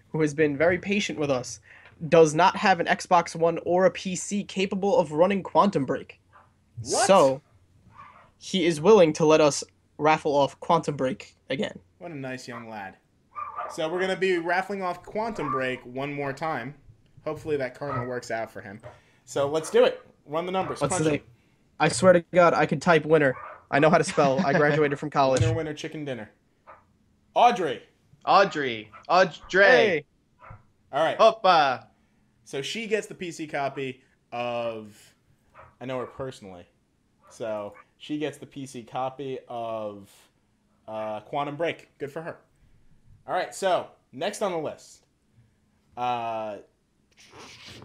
who has been very patient with us, does not have an Xbox One or a PC capable of running Quantum Break. What? So, he is willing to let us raffle off Quantum Break again. What a nice young lad. So we're going to be raffling off Quantum Break one more time. Hopefully that karma works out for him. So let's do it. Run the numbers. What's Crunch the them. name? I swear to God, I could type winner. I know how to spell. I graduated from college. Winner, winner, chicken dinner. Audrey. Audrey, Audrey, Hey, All right. Hoppa. So she gets the PC copy of. I know her personally. So she gets the PC copy of uh, Quantum Break. Good for her. All right. So next on the list. Uh,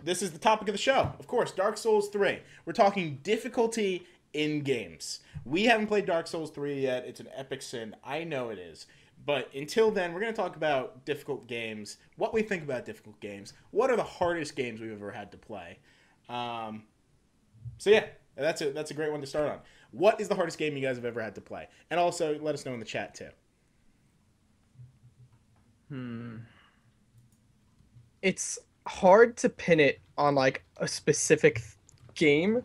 this is the topic of the show. Of course, Dark Souls 3. We're talking difficulty in games. We haven't played Dark Souls 3 yet. It's an epic sin. I know it is. But until then, we're going to talk about difficult games, what we think about difficult games, what are the hardest games we've ever had to play. Um, so yeah, that's a that's a great one to start on. What is the hardest game you guys have ever had to play? And also let us know in the chat too. Hmm. it's hard to pin it on like a specific th- game,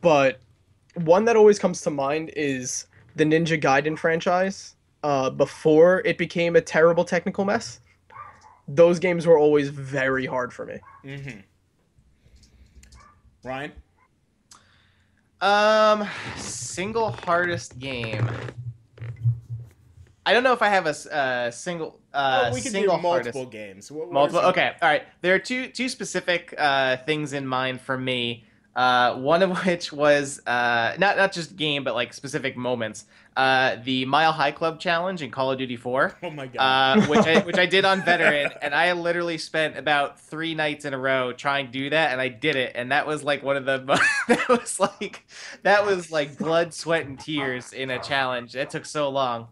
but one that always comes to mind is the Ninja Gaiden franchise. Uh, before it became a terrible technical mess, those games were always very hard for me. Mm-hmm. Ryan, Um, single hardest game. I don't know if I have a uh, single uh, oh, we can do multiple hardest. games. What- what Multiple. Okay. All right. There are two two specific uh, things in mind for me. Uh, one of which was uh, not not just game, but like specific moments. Uh, the Mile High Club challenge in Call of Duty 4, Oh my god. uh, which I which I did on veteran, and I literally spent about three nights in a row trying to do that, and I did it, and that was like one of the mo- that was like that was like blood, sweat, and tears in a challenge. It took so long.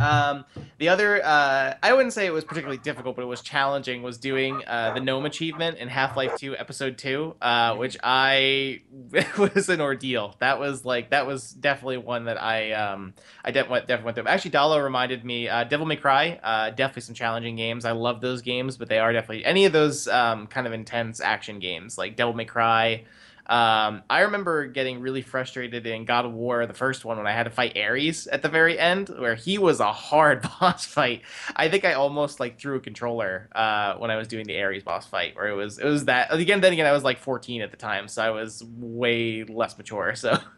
Um, the other, uh, I wouldn't say it was particularly difficult, but it was challenging. Was doing uh, the gnome achievement in Half Life Two, Episode Two, uh, which I was an ordeal. That was like that was definitely one that I um, I went, definitely went through. Actually, Dalo reminded me, uh, Devil May Cry, uh, definitely some challenging games. I love those games, but they are definitely any of those um, kind of intense action games like Devil May Cry. Um, I remember getting really frustrated in God of War, the first one, when I had to fight Ares at the very end, where he was a hard boss fight. I think I almost like threw a controller uh, when I was doing the Ares boss fight, where it was it was that again. Then again, I was like 14 at the time, so I was way less mature. So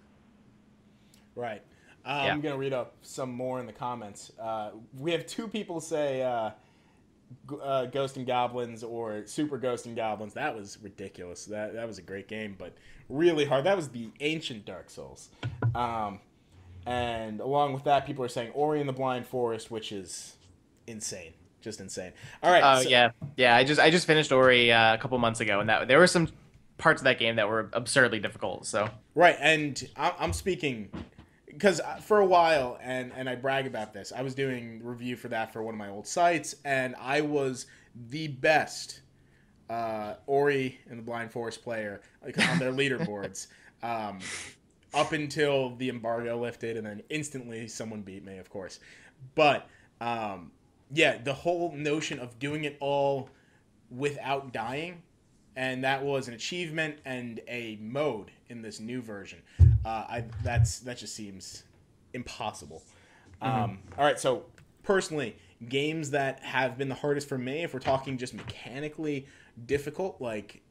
Right. Uh, Yeah. I'm gonna read up some more in the comments. Uh, we have two people say uh, uh, Ghost and Goblins or Super Ghost and Goblins. That was ridiculous. That that was a great game, but really hard. That was the ancient Dark Souls. Um, and along with that, people are saying Ori and the Blind Forest, which is insane, just insane. All right. Oh so- yeah, yeah. I just I just finished Ori uh, a couple months ago, and that there were some parts of that game that were absurdly difficult. So Right, and I- I'm speaking because for a while, and and I brag about this. I was doing review for that for one of my old sites, and I was the best uh, Ori and the Blind Forest player like, on their leaderboards. Um, up until the embargo lifted, and then instantly someone beat me, of course. But um, yeah, the whole notion of doing it all without dying and that was an achievement and a mode in this new version. Uh, I that's that just seems impossible. Um, all right, so personally, games that have been the hardest for me, if we're talking just mechanically difficult, like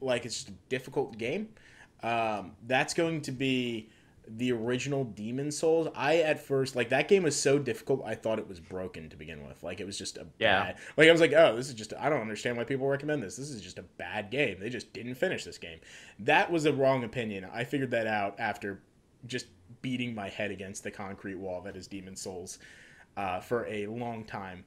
like it's just a difficult game, um, that's going to be the original Demon's Souls. I at first like that game was so difficult. I thought it was broken to begin with. Like it was just a Yeah. bad. Like I was like, oh, this is just. I don't understand why people recommend this. This is just a bad game. They just didn't finish this game. That was a wrong opinion. I figured that out after just beating my head against the concrete wall that is Demon's Souls uh, for a long time.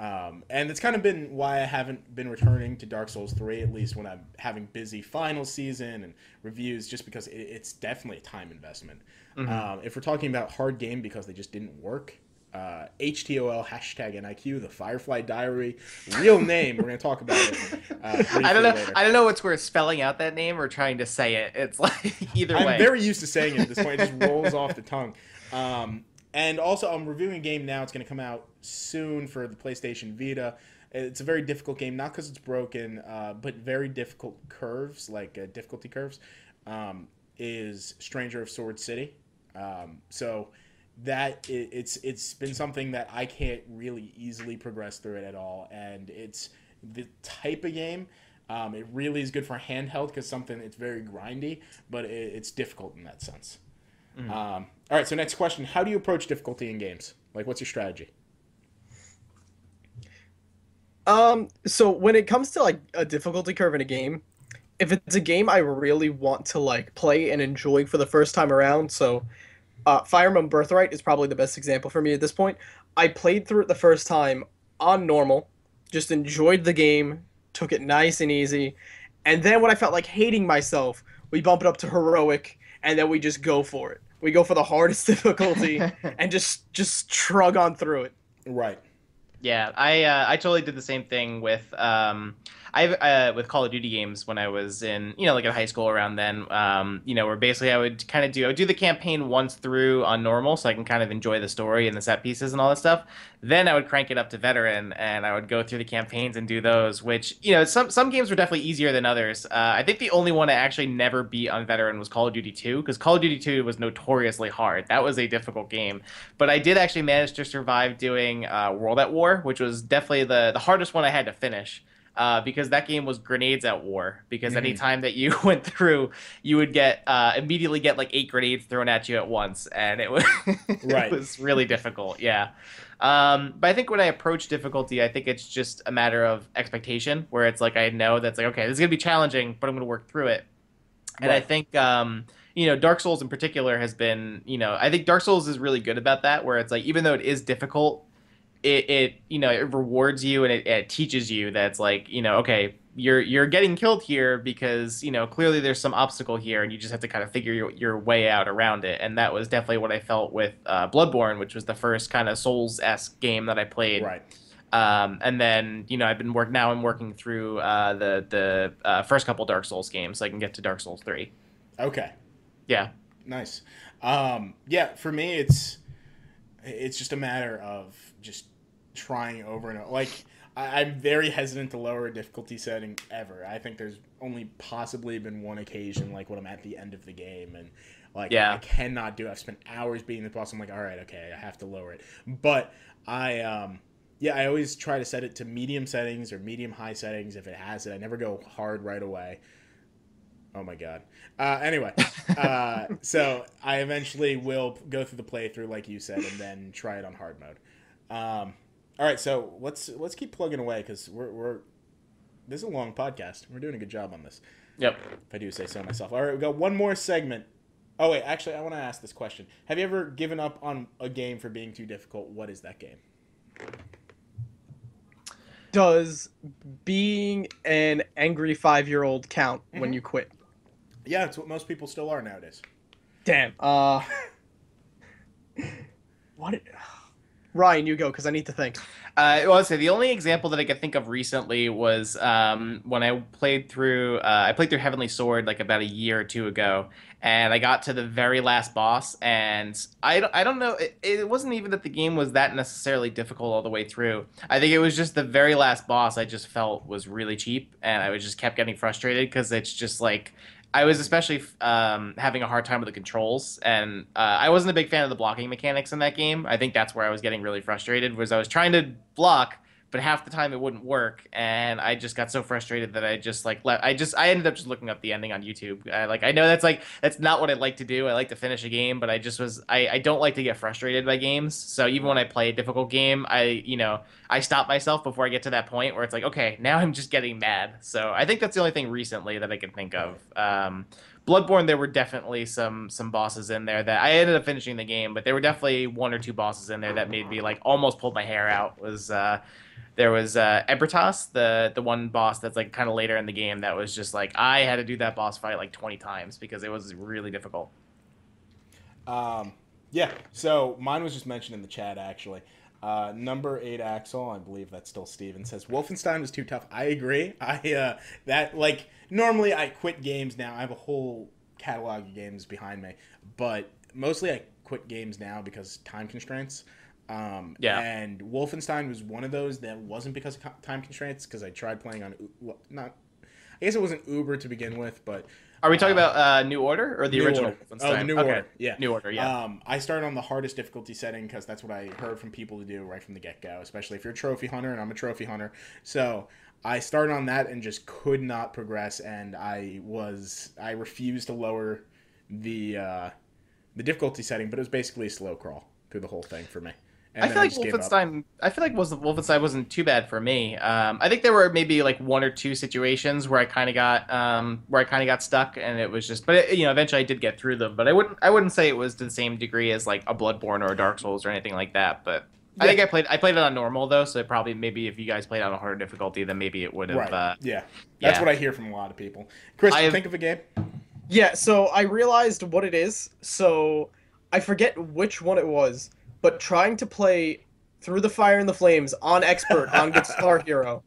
Um, and it's kind of been why I haven't been returning to Dark Souls 3, at least when I'm having busy final season and reviews, just because it, it's definitely a time investment. Um, if we're talking about hard game because they just didn't work, uh, HTOL hashtag NIQ, the Firefly Diary, real name. We're going to talk about it. Uh, I don't know. Later. I don't know what's worth spelling out that name or trying to say it. It's like either way. I'm very used to saying it at this point. It just rolls off the tongue. Um, and also, I'm reviewing a game now. It's going to come out soon for the PlayStation Vita. It's a very difficult game, not because it's broken, uh, but very difficult curves, like uh, difficulty curves. Um, is Stranger of Sword City. Um, so that it, it's it's been something that I can't really easily progress through it at all, and it's the type of game. Um, it really is good for handheld because something it's very grindy, but it, it's difficult in that sense. Um, all right, so next question: How do you approach difficulty in games? Like, what's your strategy? Um, so when it comes to like a difficulty curve in a game, if it's a game I really want to like play and enjoy for the first time around, so uh, Fire Emblem Birthright is probably the best example for me at this point. I played through it the first time on normal, just enjoyed the game, took it nice and easy, and then when I felt like hating myself, we bump it up to heroic, and then we just go for it. We go for the hardest difficulty and just just trug on through it. Right. Yeah, I uh, I totally did the same thing with um I uh, with Call of Duty games when I was in you know like in high school around then um you know where basically I would kind of do I would do the campaign once through on normal so I can kind of enjoy the story and the set pieces and all that stuff. Then I would crank it up to veteran and I would go through the campaigns and do those. Which you know some some games were definitely easier than others. Uh, I think the only one I actually never beat on veteran was Call of Duty 2 because Call of Duty 2 was notoriously hard. That was a difficult game, but I did actually manage to survive doing uh, World at War, which was definitely the the hardest one I had to finish. Uh, because that game was grenades at war. Because Mhm. any time that you went through, you would get uh, immediately get like eight grenades thrown at you at once, and it was Right. it was really difficult. Yeah, um, but I think when I approach difficulty, I think it's just a matter of expectation, where it's like I know that's like okay, this is gonna be challenging, but I'm gonna work through it. And I think um, you know Dark Souls in particular has been you know I think Dark Souls is really good about that, where it's like even though it is difficult, it, it you know it rewards you and it, it teaches you that it's like you know okay you're you're getting killed here because you know clearly there's some obstacle here and you just have to kind of figure your, your way out around it and that was definitely what I felt with uh, Bloodborne which was the first kind of Souls esque game that I played Right. um, and then you know I've been work now I'm working through uh, the the uh, first couple Dark Souls games so I can get to Dark Souls three Okay. yeah Nice. Um, yeah, for me, it's it's just a matter of just trying over and over. Like I, I'm very hesitant to lower a difficulty setting ever. I think there's only possibly been one occasion, like when I'm at the end of the game and like Yeah. I cannot do. It. I've spent hours beating the boss. I'm like, all right, okay, I have to lower it. But I um yeah, I always try to set it to medium settings or medium high settings if it has it. I never go hard right away. Oh my god. Uh, anyway, uh, so I eventually will go through the playthrough like you said, and then try it on hard mode. Um, all right, so let's let's keep plugging away because we're we're this is a long podcast. We're doing a good job on this, Yep. if I do say so myself. All right, we've got one more segment. Oh wait, actually, I want to ask this question: Have you ever given up on a game for being too difficult? What is that game? Does being an angry five year old count when Mhm. you quit? Yeah, it's what most people still are nowadays. Damn. Uh. what? Ryan, you go because I need to think. Uh, well, I'd say the only example that I could think of recently was um, when I played through. Uh, I played through Heavenly Sword like about a year or two ago, and I got to the very last boss, and I, don't- I don't know. It, it wasn't even that the game was that necessarily difficult all the way through. I think it was just the very last boss. I just felt was really cheap, and I was just kept getting frustrated because it's just like. I was especially um, having a hard time with the controls, and uh, I wasn't a big fan of the blocking mechanics in that game. I think that's where I was getting really frustrated. Was I was trying to block, but half the time it wouldn't work, and I just got so frustrated that I just like. I just I ended up just looking up the ending on YouTube. I, like I know that's like that's not what I like to do. I like to finish a game, but I just was I I don't like to get frustrated by games. So even when I play a difficult game, I you know I stop myself before I get to that point where it's like, okay, now I'm just getting mad. So I think that's the only thing recently that I can think of. Um, Bloodborne, there were definitely some some bosses in there that I ended up finishing the game, but there were definitely one or two bosses in there that made me like almost pulled my hair out. Was uh, there was uh, Ebrietas, the the one boss that's like kind of later in the game that was just like I had to do that boss fight like 20 times because it was really difficult. Um, yeah, so mine was just mentioned in the chat actually. Uh, number eight Axel, I believe that's still Steven, says Wolfenstein was too tough. I agree. I uh, that like normally I quit games now. I have a whole catalog of games behind me, but mostly I quit games now because time constraints. Um, Yeah. And Wolfenstein was one of those that wasn't because of time constraints because I tried playing on not. I guess it wasn't Uber to begin with, but Are we talking Uh, about uh, New Order or the New original Order. Wolfenstein? Oh, New okay. Order. Yeah. New Order, yeah. Um, I started on the hardest difficulty setting because that's what I heard from people to do right from the get go, especially if you're a trophy hunter, and I'm a trophy hunter. So I started on that and just could not progress, and I was I refused to lower the uh, the difficulty setting, but it was basically a slow crawl through the whole thing for me. And I then feel like just gave up. Wolfenstein. I feel like was Wolfenstein wasn't too bad for me. Um, I think there were maybe like one or two situations where I kind of got um, where I kind of got stuck, and it was just. But it, you know, eventually I did get through them. But I wouldn't. I wouldn't say it was to the same degree as like a Bloodborne or a Dark Souls or anything like that. But I think I played. I played it on normal though, so it probably maybe if you guys played on a harder difficulty, then maybe it would have. Right. Uh, yeah. That's yeah. what I hear from a lot of people. Chris, I have- think of a game. Yeah, so I realized what it is. So I forget which one it was, but trying to play Through the Fire and the Flames on expert on Guitar Hero,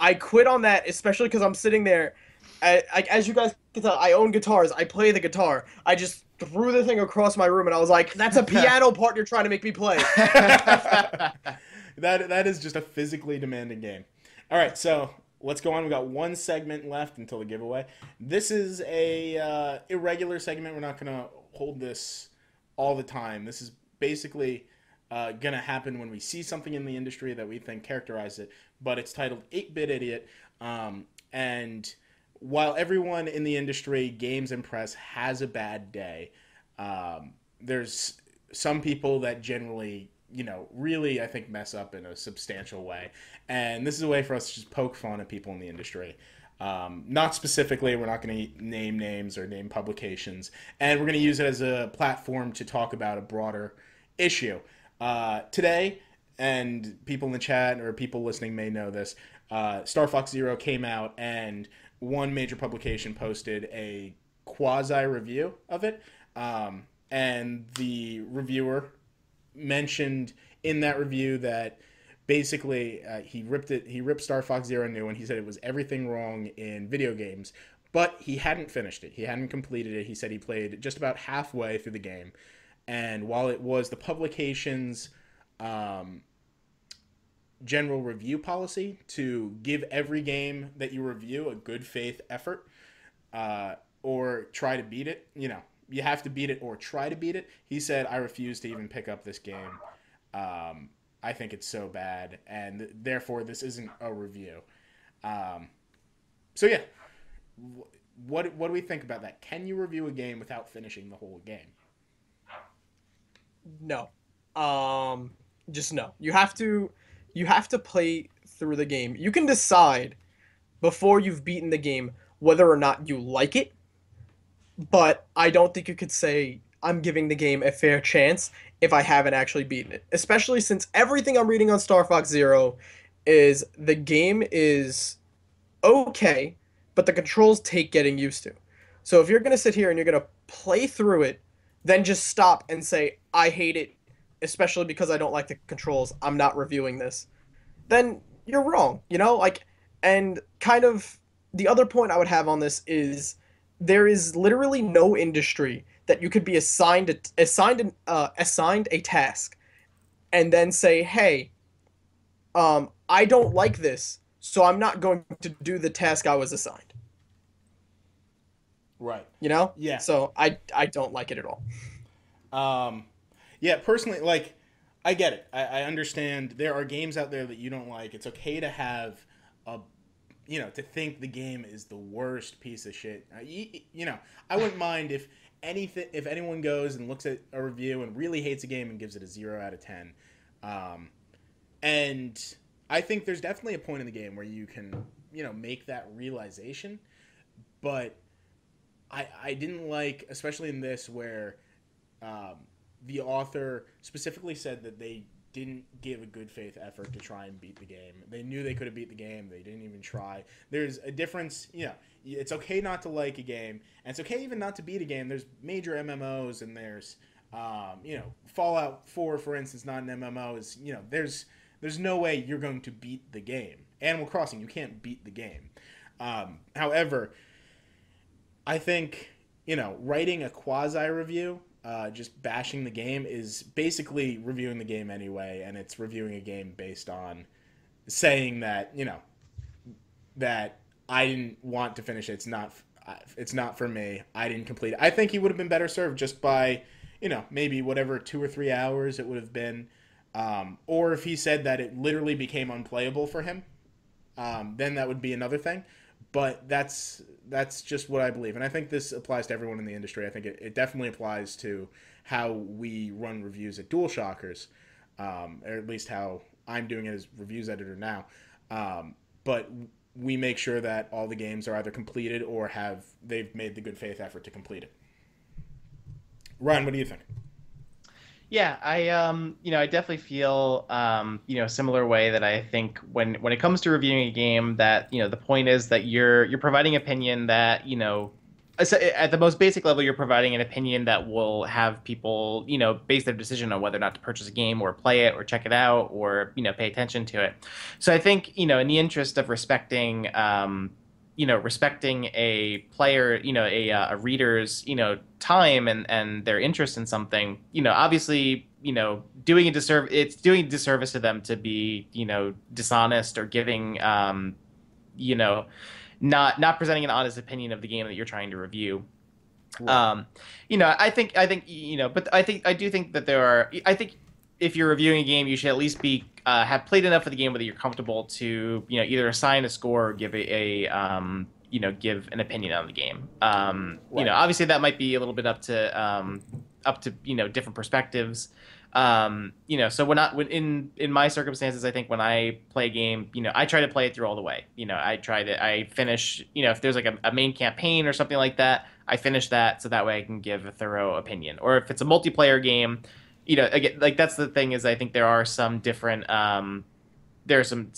I quit on that, especially because I'm sitting there. I, I, as you guys can tell, I own guitars. I play the guitar. I just threw the thing across my room, and I was like, "That's a piano part you're trying to make me play." that that is just a physically demanding game. All right, so let's go on. We got one segment left until the giveaway. This is a uh, irregular segment. We're not gonna hold this all the time. This is basically uh, gonna happen when we see something in the industry that we think characterizes it. But it's titled 8-Bit Idiot, um, and while everyone in the industry, games and press, has a bad day, um, there's some people that generally, you know, really, I think, mess up in a substantial way. And this is a way for us to just poke fun at people in the industry. Um, not specifically, we're not going to name names or name publications. And we're going to use it as a platform to talk about a broader issue. Uh, today, and people in the chat or people listening may know this, uh, Star Fox Zero came out, and one major publication posted a quasi review of it. Um, and the reviewer mentioned in that review that basically uh, he ripped it he ripped star fox zero new and he said it was everything wrong in video games but he hadn't finished it. He hadn't completed it. He said he played just about halfway through the game and while it was the publication's um, general review policy to give every game that you review a good faith effort, uh, or try to beat it. You know, you have to beat it or try to beat it. He said, "I refuse to even pick up this game. Um, I think it's so bad, and therefore this isn't a review." Um, so yeah, what what do we think about that? Can you review a game without finishing the whole game? No. Um just no. You have to you have to play through the game. You can decide before you've beaten the game whether or not you like it. But I don't think you could say I'm giving the game a fair chance if I haven't actually beaten it. Especially since everything I'm reading on Star Fox Zero is the game is okay, but the controls take getting used to. So if you're going to sit here and you're going to play through it, then just stop and say, I hate it, especially because I don't like the controls, I'm not reviewing this, then you're wrong, you know? Like, and kind of the other point I would have on this is there is literally no industry that you could be assigned a, assigned uh, assigned a task and then say, "Hey, um, I don't like this, so I'm not going to do the task I was assigned." Right. You know? Yeah. So I I don't like it at all. Um, yeah, personally, like, I get it. I, I understand there are games out there that you don't like. It's okay to have a, you know, to think the game is the worst piece of shit. Uh, you, you know, I wouldn't mind if anything, if anyone goes and looks at a review and really hates a game and gives it a zero out of ten. Um, and I think there's definitely a point in the game where you can, you know, make that realization, but I I didn't like, especially in this where um, the author specifically said that they didn't give a good faith effort to try and beat the game. They knew they could have beat the game. They didn't even try. There's a difference. You know, it's okay not to like a game, and it's okay even not to beat a game. There's major MMOs, and there's, um, you know, Fallout 4, for instance, not an MMO. Is you know, there's there's no way you're going to beat the game. Animal Crossing, you can't beat the game. Um, however, I think you know, writing a quasi review uh, just bashing the game is basically reviewing the game anyway, and it's reviewing a game based on saying that you know that I didn't want to finish it. It's not it's not for me. I didn't complete it. I think he would have been better served just by you know maybe whatever two or three hours it would have been, um, or if he said that it literally became unplayable for him, um, then that would be another thing. But that's that's just what I believe, and I think this applies to everyone in the industry. I think it, it definitely applies to how we run reviews at DualShockers, um, or at least how I'm doing it as reviews editor now. Um, but we make sure that all the games are either completed or have they've made the good faith effort to complete it. Ryan, what do you think? Yeah, I um, you know, I definitely feel um, you know, similar way that I think when when it comes to reviewing a game that, you know, the point is that you're you're providing opinion that, you know, at the most basic level you're providing an opinion that will have people, you know, base their decision on whether or not to purchase a game or play it or check it out or, you know, pay attention to it. So I think, you know, in the interest of respecting um, you know respecting a player you know a, uh, a reader's you know time and and their interest in something you know obviously you know doing a disservice it's doing a disservice to them to be you know dishonest or giving um you know not not presenting an honest opinion of the game that you're trying to review right. um you know i think i think you know but i think i do think that there are i think if you're reviewing a game you should at least be uh, have played enough of the game whether you're comfortable to you know either assign a score or give a, a um, you know give an opinion on the game. Um, right. You know, obviously that might be a little bit up to um, up to you know different perspectives. Um, you know, so when I when in in my circumstances, I think when I play a game, you know, I try to play it through all the way. You know, I try to I finish. You know, if there's like a, a main campaign or something like that, I finish that so that way I can give a thorough opinion. Or if it's a multiplayer game you know, again, like that's the thing is I think there are some different, um, there are some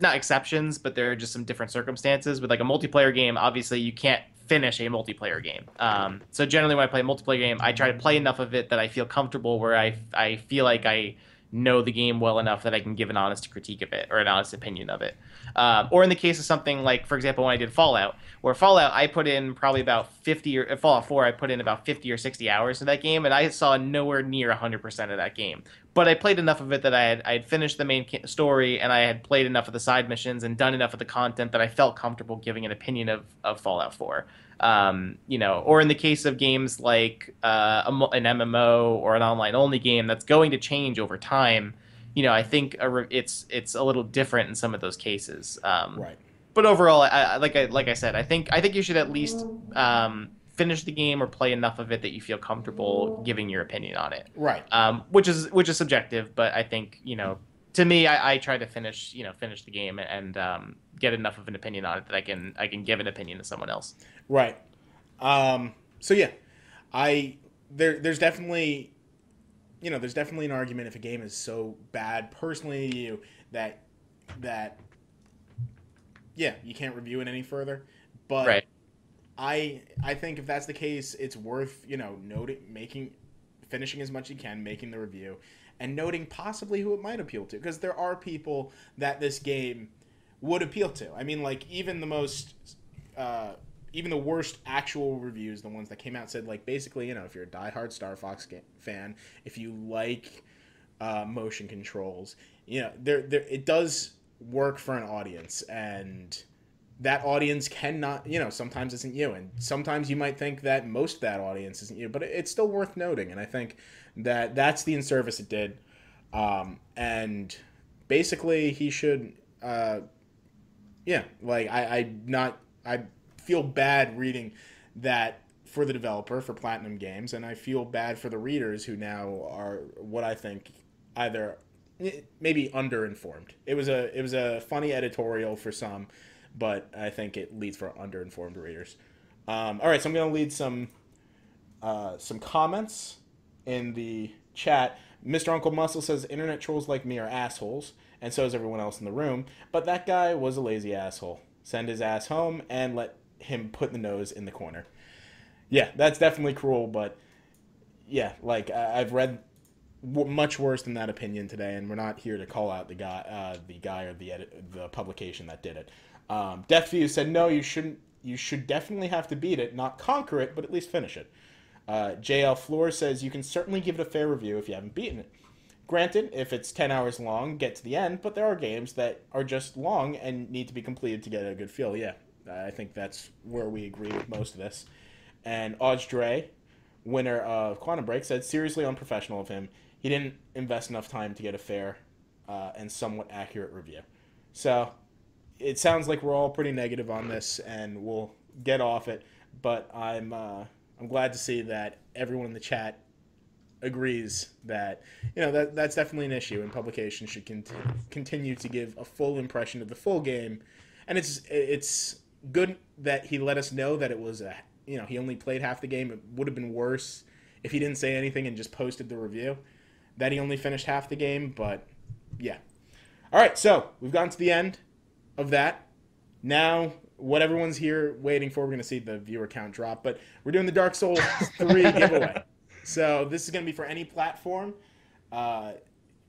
not exceptions, but there are just some different circumstances with like a multiplayer game. Obviously, you can't finish a multiplayer game. Um, so generally, when I play a multiplayer game, I try to play enough of it that I feel comfortable, where I I feel like I know the game well enough that I can give an honest critique of it or an honest opinion of it. Um, or in the case of something like, for example, when I did Fallout, where Fallout, I put in probably about 50 or Fallout 4, I put in about 50 or 60 hours in that game, and I saw nowhere near 100% of that game. But I played enough of it that I had I had finished the main ca- story and I had played enough of the side missions and done enough of the content that I felt comfortable giving an opinion of, of Fallout 4. Um, you know, or in the case of games like uh, an MMO or an online only game that's going to change over time. You know, I think a re- it's it's a little different in some of those cases. Um, Right. but overall, I, I, like I like I said, I think I think you should at least um, finish the game or play enough of it that you feel comfortable giving your opinion on it. Right. Um, which is which is subjective, but I think you know, to me, I, I try to finish you know finish the game and um, get enough of an opinion on it that I can I can give an opinion to someone else. Right. Um, so yeah, I there there's definitely you know there's definitely an argument if a game is so bad personally to you that that yeah you can't review it any further. But Right. I I think if that's the case, it's worth you know noting making finishing as much as you can, making the review, and noting possibly who it might appeal to because there are people that this game would appeal to. I mean, like even the most. Uh, even the worst actual reviews, the ones that came out, said like basically, you know, if you're a diehard Star Fox ga- fan, if you like uh, motion controls, you know, there, there, it does work for an audience, and that audience cannot, you know, sometimes isn't you, and sometimes you might think that most that audience isn't you, but it's still worth noting, and I think that that's the in-service it did, um, and basically he should, uh, yeah, like I, I not, I feel bad reading that for the developer for Platinum Games, and I feel bad for the readers who now are what I think either eh, maybe underinformed. It was a it was a funny editorial for some, but I think it leads for underinformed readers. Um, all right, so I'm gonna lead some uh, some comments in the chat. Mr. Uncle Muscle says internet trolls like me are assholes, and so is everyone else in the room. But that guy was a lazy asshole. Send his ass home and let him put the nose in the corner. Yeah, that's definitely cruel, but yeah, like I- I've read w- much worse than that opinion today, and we're not here to call out the guy, uh, the guy or the edit- the publication that did it. Um, Deathview said no, you shouldn't. You should definitely have to beat it, not conquer it, but at least finish it. Uh, JL Floor says you can certainly give it a fair review if you haven't beaten it. Granted, if it's 10 hours long, get to the end, but there are games that are just long and need to be completed to get a good feel. Yeah, I think that's where we agree with most of this. And Audrey, winner of Quantum Break, said seriously unprofessional of him. He didn't invest enough time to get a fair uh, and somewhat accurate review. So it sounds like we're all pretty negative on this, and we'll get off it. But I'm uh, I'm glad to see that everyone in the chat agrees that you know that that's definitely an issue, and publication should cont- continue to give a full impression of the full game. And it's it's good that he let us know that it was a you know he only played half the game. It would have been worse if he didn't say anything and just posted the review. That he only finished half the game, but yeah. All right, so we've gotten to the end of that. Now, what everyone's here waiting for, we're going to see the viewer count drop, but we're doing the Dark Souls 3 giveaway. So this is going to be for any platform. Uh,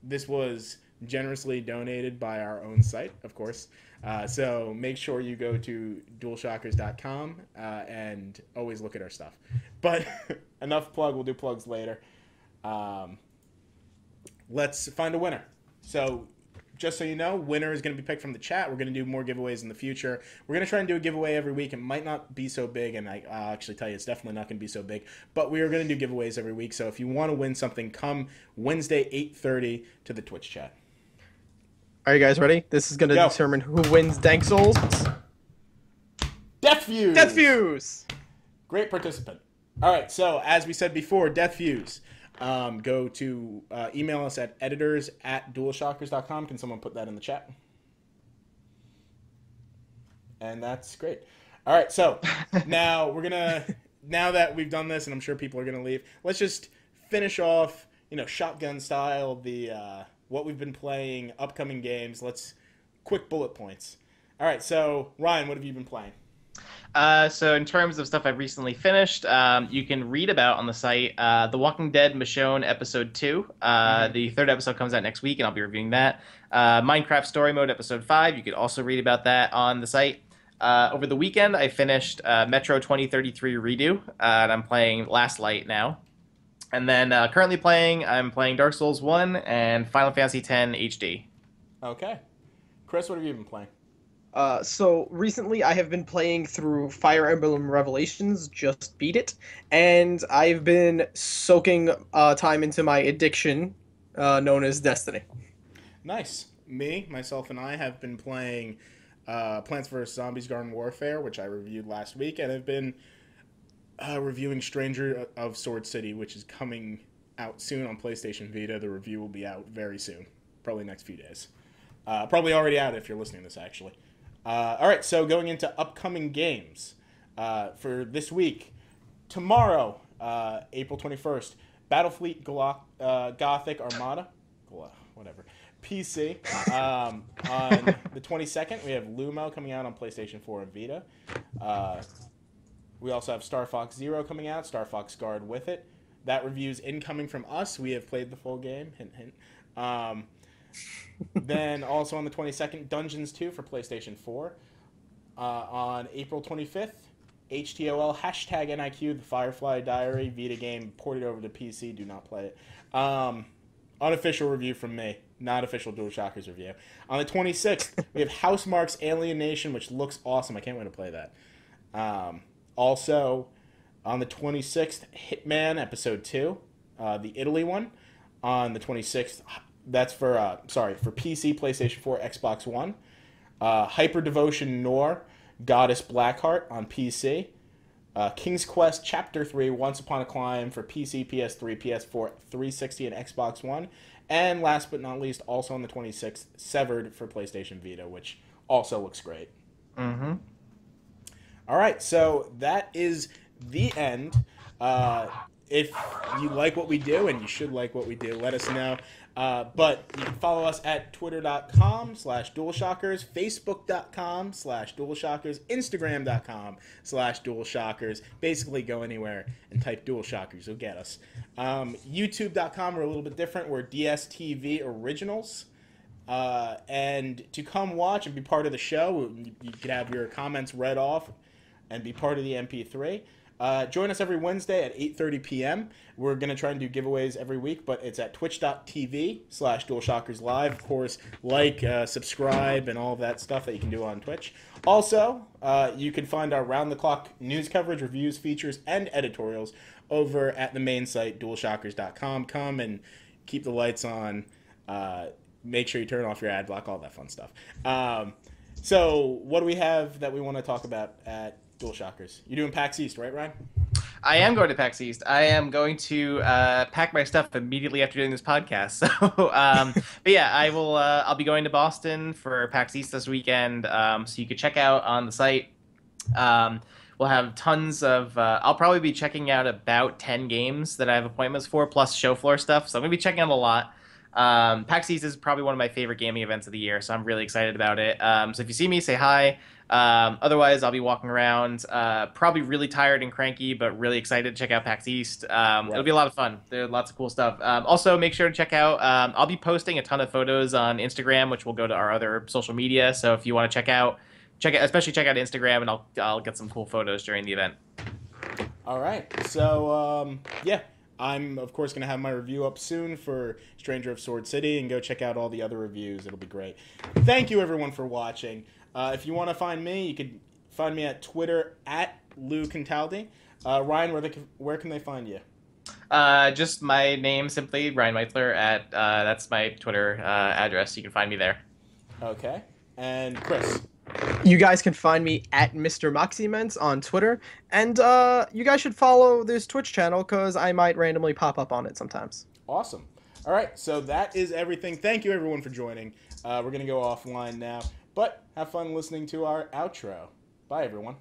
this was generously donated by our own site, of course. Uh, so make sure you go to dualshockers.com uh, and always look at our stuff. But enough plug, we'll do plugs later. Um, let's find a winner. So just so you know, winner is going to be picked from the chat. We're going to do more giveaways in the future. We're going to try and do a giveaway every week. It might not be so big, and I, I'll actually tell you, it's definitely not going to be so big. But we are going to do giveaways every week. So if you want to win something, come Wednesday 8:30 to the Twitch chat. Are you guys ready? This is gonna Go. determine who wins Dank Souls. Death Fuse. Death Fuse. Great participant. All right, so as we said before, Death Fuse. Um, go to uh, email us at editors at dualshockers.com. Can someone put that in the chat? And that's great. All right, so now we're gonna now that we've done this, and I'm sure people are gonna leave. Let's just finish off, you know, shotgun style the uh, what we've been playing, upcoming games. Let's quick bullet points. All right, so Ryan, what have you been playing? Uh, so in terms of stuff I've recently finished, um, you can read about on the site uh, The Walking Dead Michonne Episode 2. Uh, The third episode comes out next week, and I'll be reviewing that. Uh, Minecraft Story Mode Episode 5, you could also read about that on the site. Uh, over the weekend, I finished uh, Metro 2033 Redux, uh, and I'm playing Last Light now. And then uh, currently playing, I'm playing Dark Souls 1 and Final Fantasy X HD. Okay. Chris, what have you been playing? Uh, so recently, I have been playing through Fire Emblem Revelations, just beat it, and I've been soaking uh, time into my addiction, uh, known as Destiny. Nice. Me, myself, and I have been playing uh, Plants vs. Zombies Garden Warfare, which I reviewed last week, and I've been uh, reviewing Stranger of Sword City, which is coming out soon on PlayStation Vita. The review will be out very soon, probably next few days. Uh, probably already out if you're listening to this, actually. Uh, all right, so going into upcoming games uh, for this week. Tomorrow, uh, April 21st, Battlefleet Glo- uh, Gothic Armada. Whatever. PC. Um, on the 22nd, we have Lumo coming out on PlayStation 4 and Vita. Uh, we also have Star Fox Zero coming out, Star Fox Guard with it. That review's incoming from us. We have played the full game. Hint, hint. Um, then also on the 22nd, Dungeons 2 for PlayStation 4. Uh, on April 25th, HTOL hashtag NIQ, the Firefly Diary Vita game ported over to PC. Do not play it. Um, unofficial review from me, not official DualShockers review. On the 26th, we have Housemarque's Alienation, which looks awesome. I can't wait to play that. Um, also, on the 26th, Hitman Episode 2, uh, the Italy one. On the 26th, that's for, uh, sorry, for PC, PlayStation 4, Xbox One. Uh, Hyperdevotion Noire, Goddess Blackheart on PC. Uh, King's Quest Chapter 3, Once Upon a Climb for PC, PS3, PS4, 360, and Xbox One. And last but not least, also on the 26th, Severed for PlayStation Vita, which also looks great. Mm-hmm. All right, so that is the end. Uh, if you like what we do, and you should like what we do, let us know. Uh, but you can follow us at twitter.com slash dualshockers, facebook.com slash dualshockers, instagram.com slash dualshockers. Basically, go anywhere and type dualshockers. You'll get us. Um, youtube.com, we're a little bit different. We're DSTV Originals. Uh, and to come watch and be part of the show, you, you can have your comments read off and be part of the MP3. Uh, join us every Wednesday at 8.30 p.m. We're going to try and do giveaways every week, but it's at twitch.tv slash DualShockers Live. Of course, like, uh, subscribe, and all that stuff that you can do on Twitch. Also, uh, you can find our round-the-clock news coverage, reviews, features, and editorials over at the main site, DualShockers.com. Come and keep the lights on. Uh, make sure you turn off your ad block, all that fun stuff. Um, so, what do we have that we want to talk about at DualShockers? You're doing PAX East, right, Ryan? I am going to PAX East. I am going to uh, pack my stuff immediately after doing this podcast. So, um, but yeah, I will. Uh, I'll be going to Boston for PAX East this weekend. Um, so you can check out on the site. Um, we'll have tons of. Uh, I'll probably be checking out about ten games that I have appointments for, plus show floor stuff. So I'm gonna be checking out a lot. Um, PAX East is probably one of my favorite gaming events of the year, so I'm really excited about it. Um, so if you see me, say hi. Um, otherwise, I'll be walking around, uh, probably really tired and cranky, but really excited to check out PAX East. Um, Right. It'll be a lot of fun. There's lots of cool stuff. Um, also, make sure to check out. Um, I'll be posting a ton of photos on Instagram, which will go to our other social media. So if you want to check out, check it, especially check out Instagram, and I'll I'll get some cool photos during the event. All right. So, um, yeah, I'm, of course, going to have my review up soon for Stranger of Sword City and go check out all the other reviews. It'll be great. Thank you, everyone, for watching. Uh, if you want to find me, you can find me at Twitter at Lou Contaldi. Uh, Ryan, where, they, can- where can they find you? Uh, just my name simply Ryan Meitler at uh, that's my Twitter uh, address. You can find me there. Okay. And Chris. You guys can find me at Mr. Moxyments on Twitter, and uh, you guys should follow this Twitch channel because I might randomly pop up on it sometimes. Awesome. All right, so that is everything. Thank you, everyone, for joining. Uh, we're going to go offline now, but have fun listening to our outro. Bye, everyone.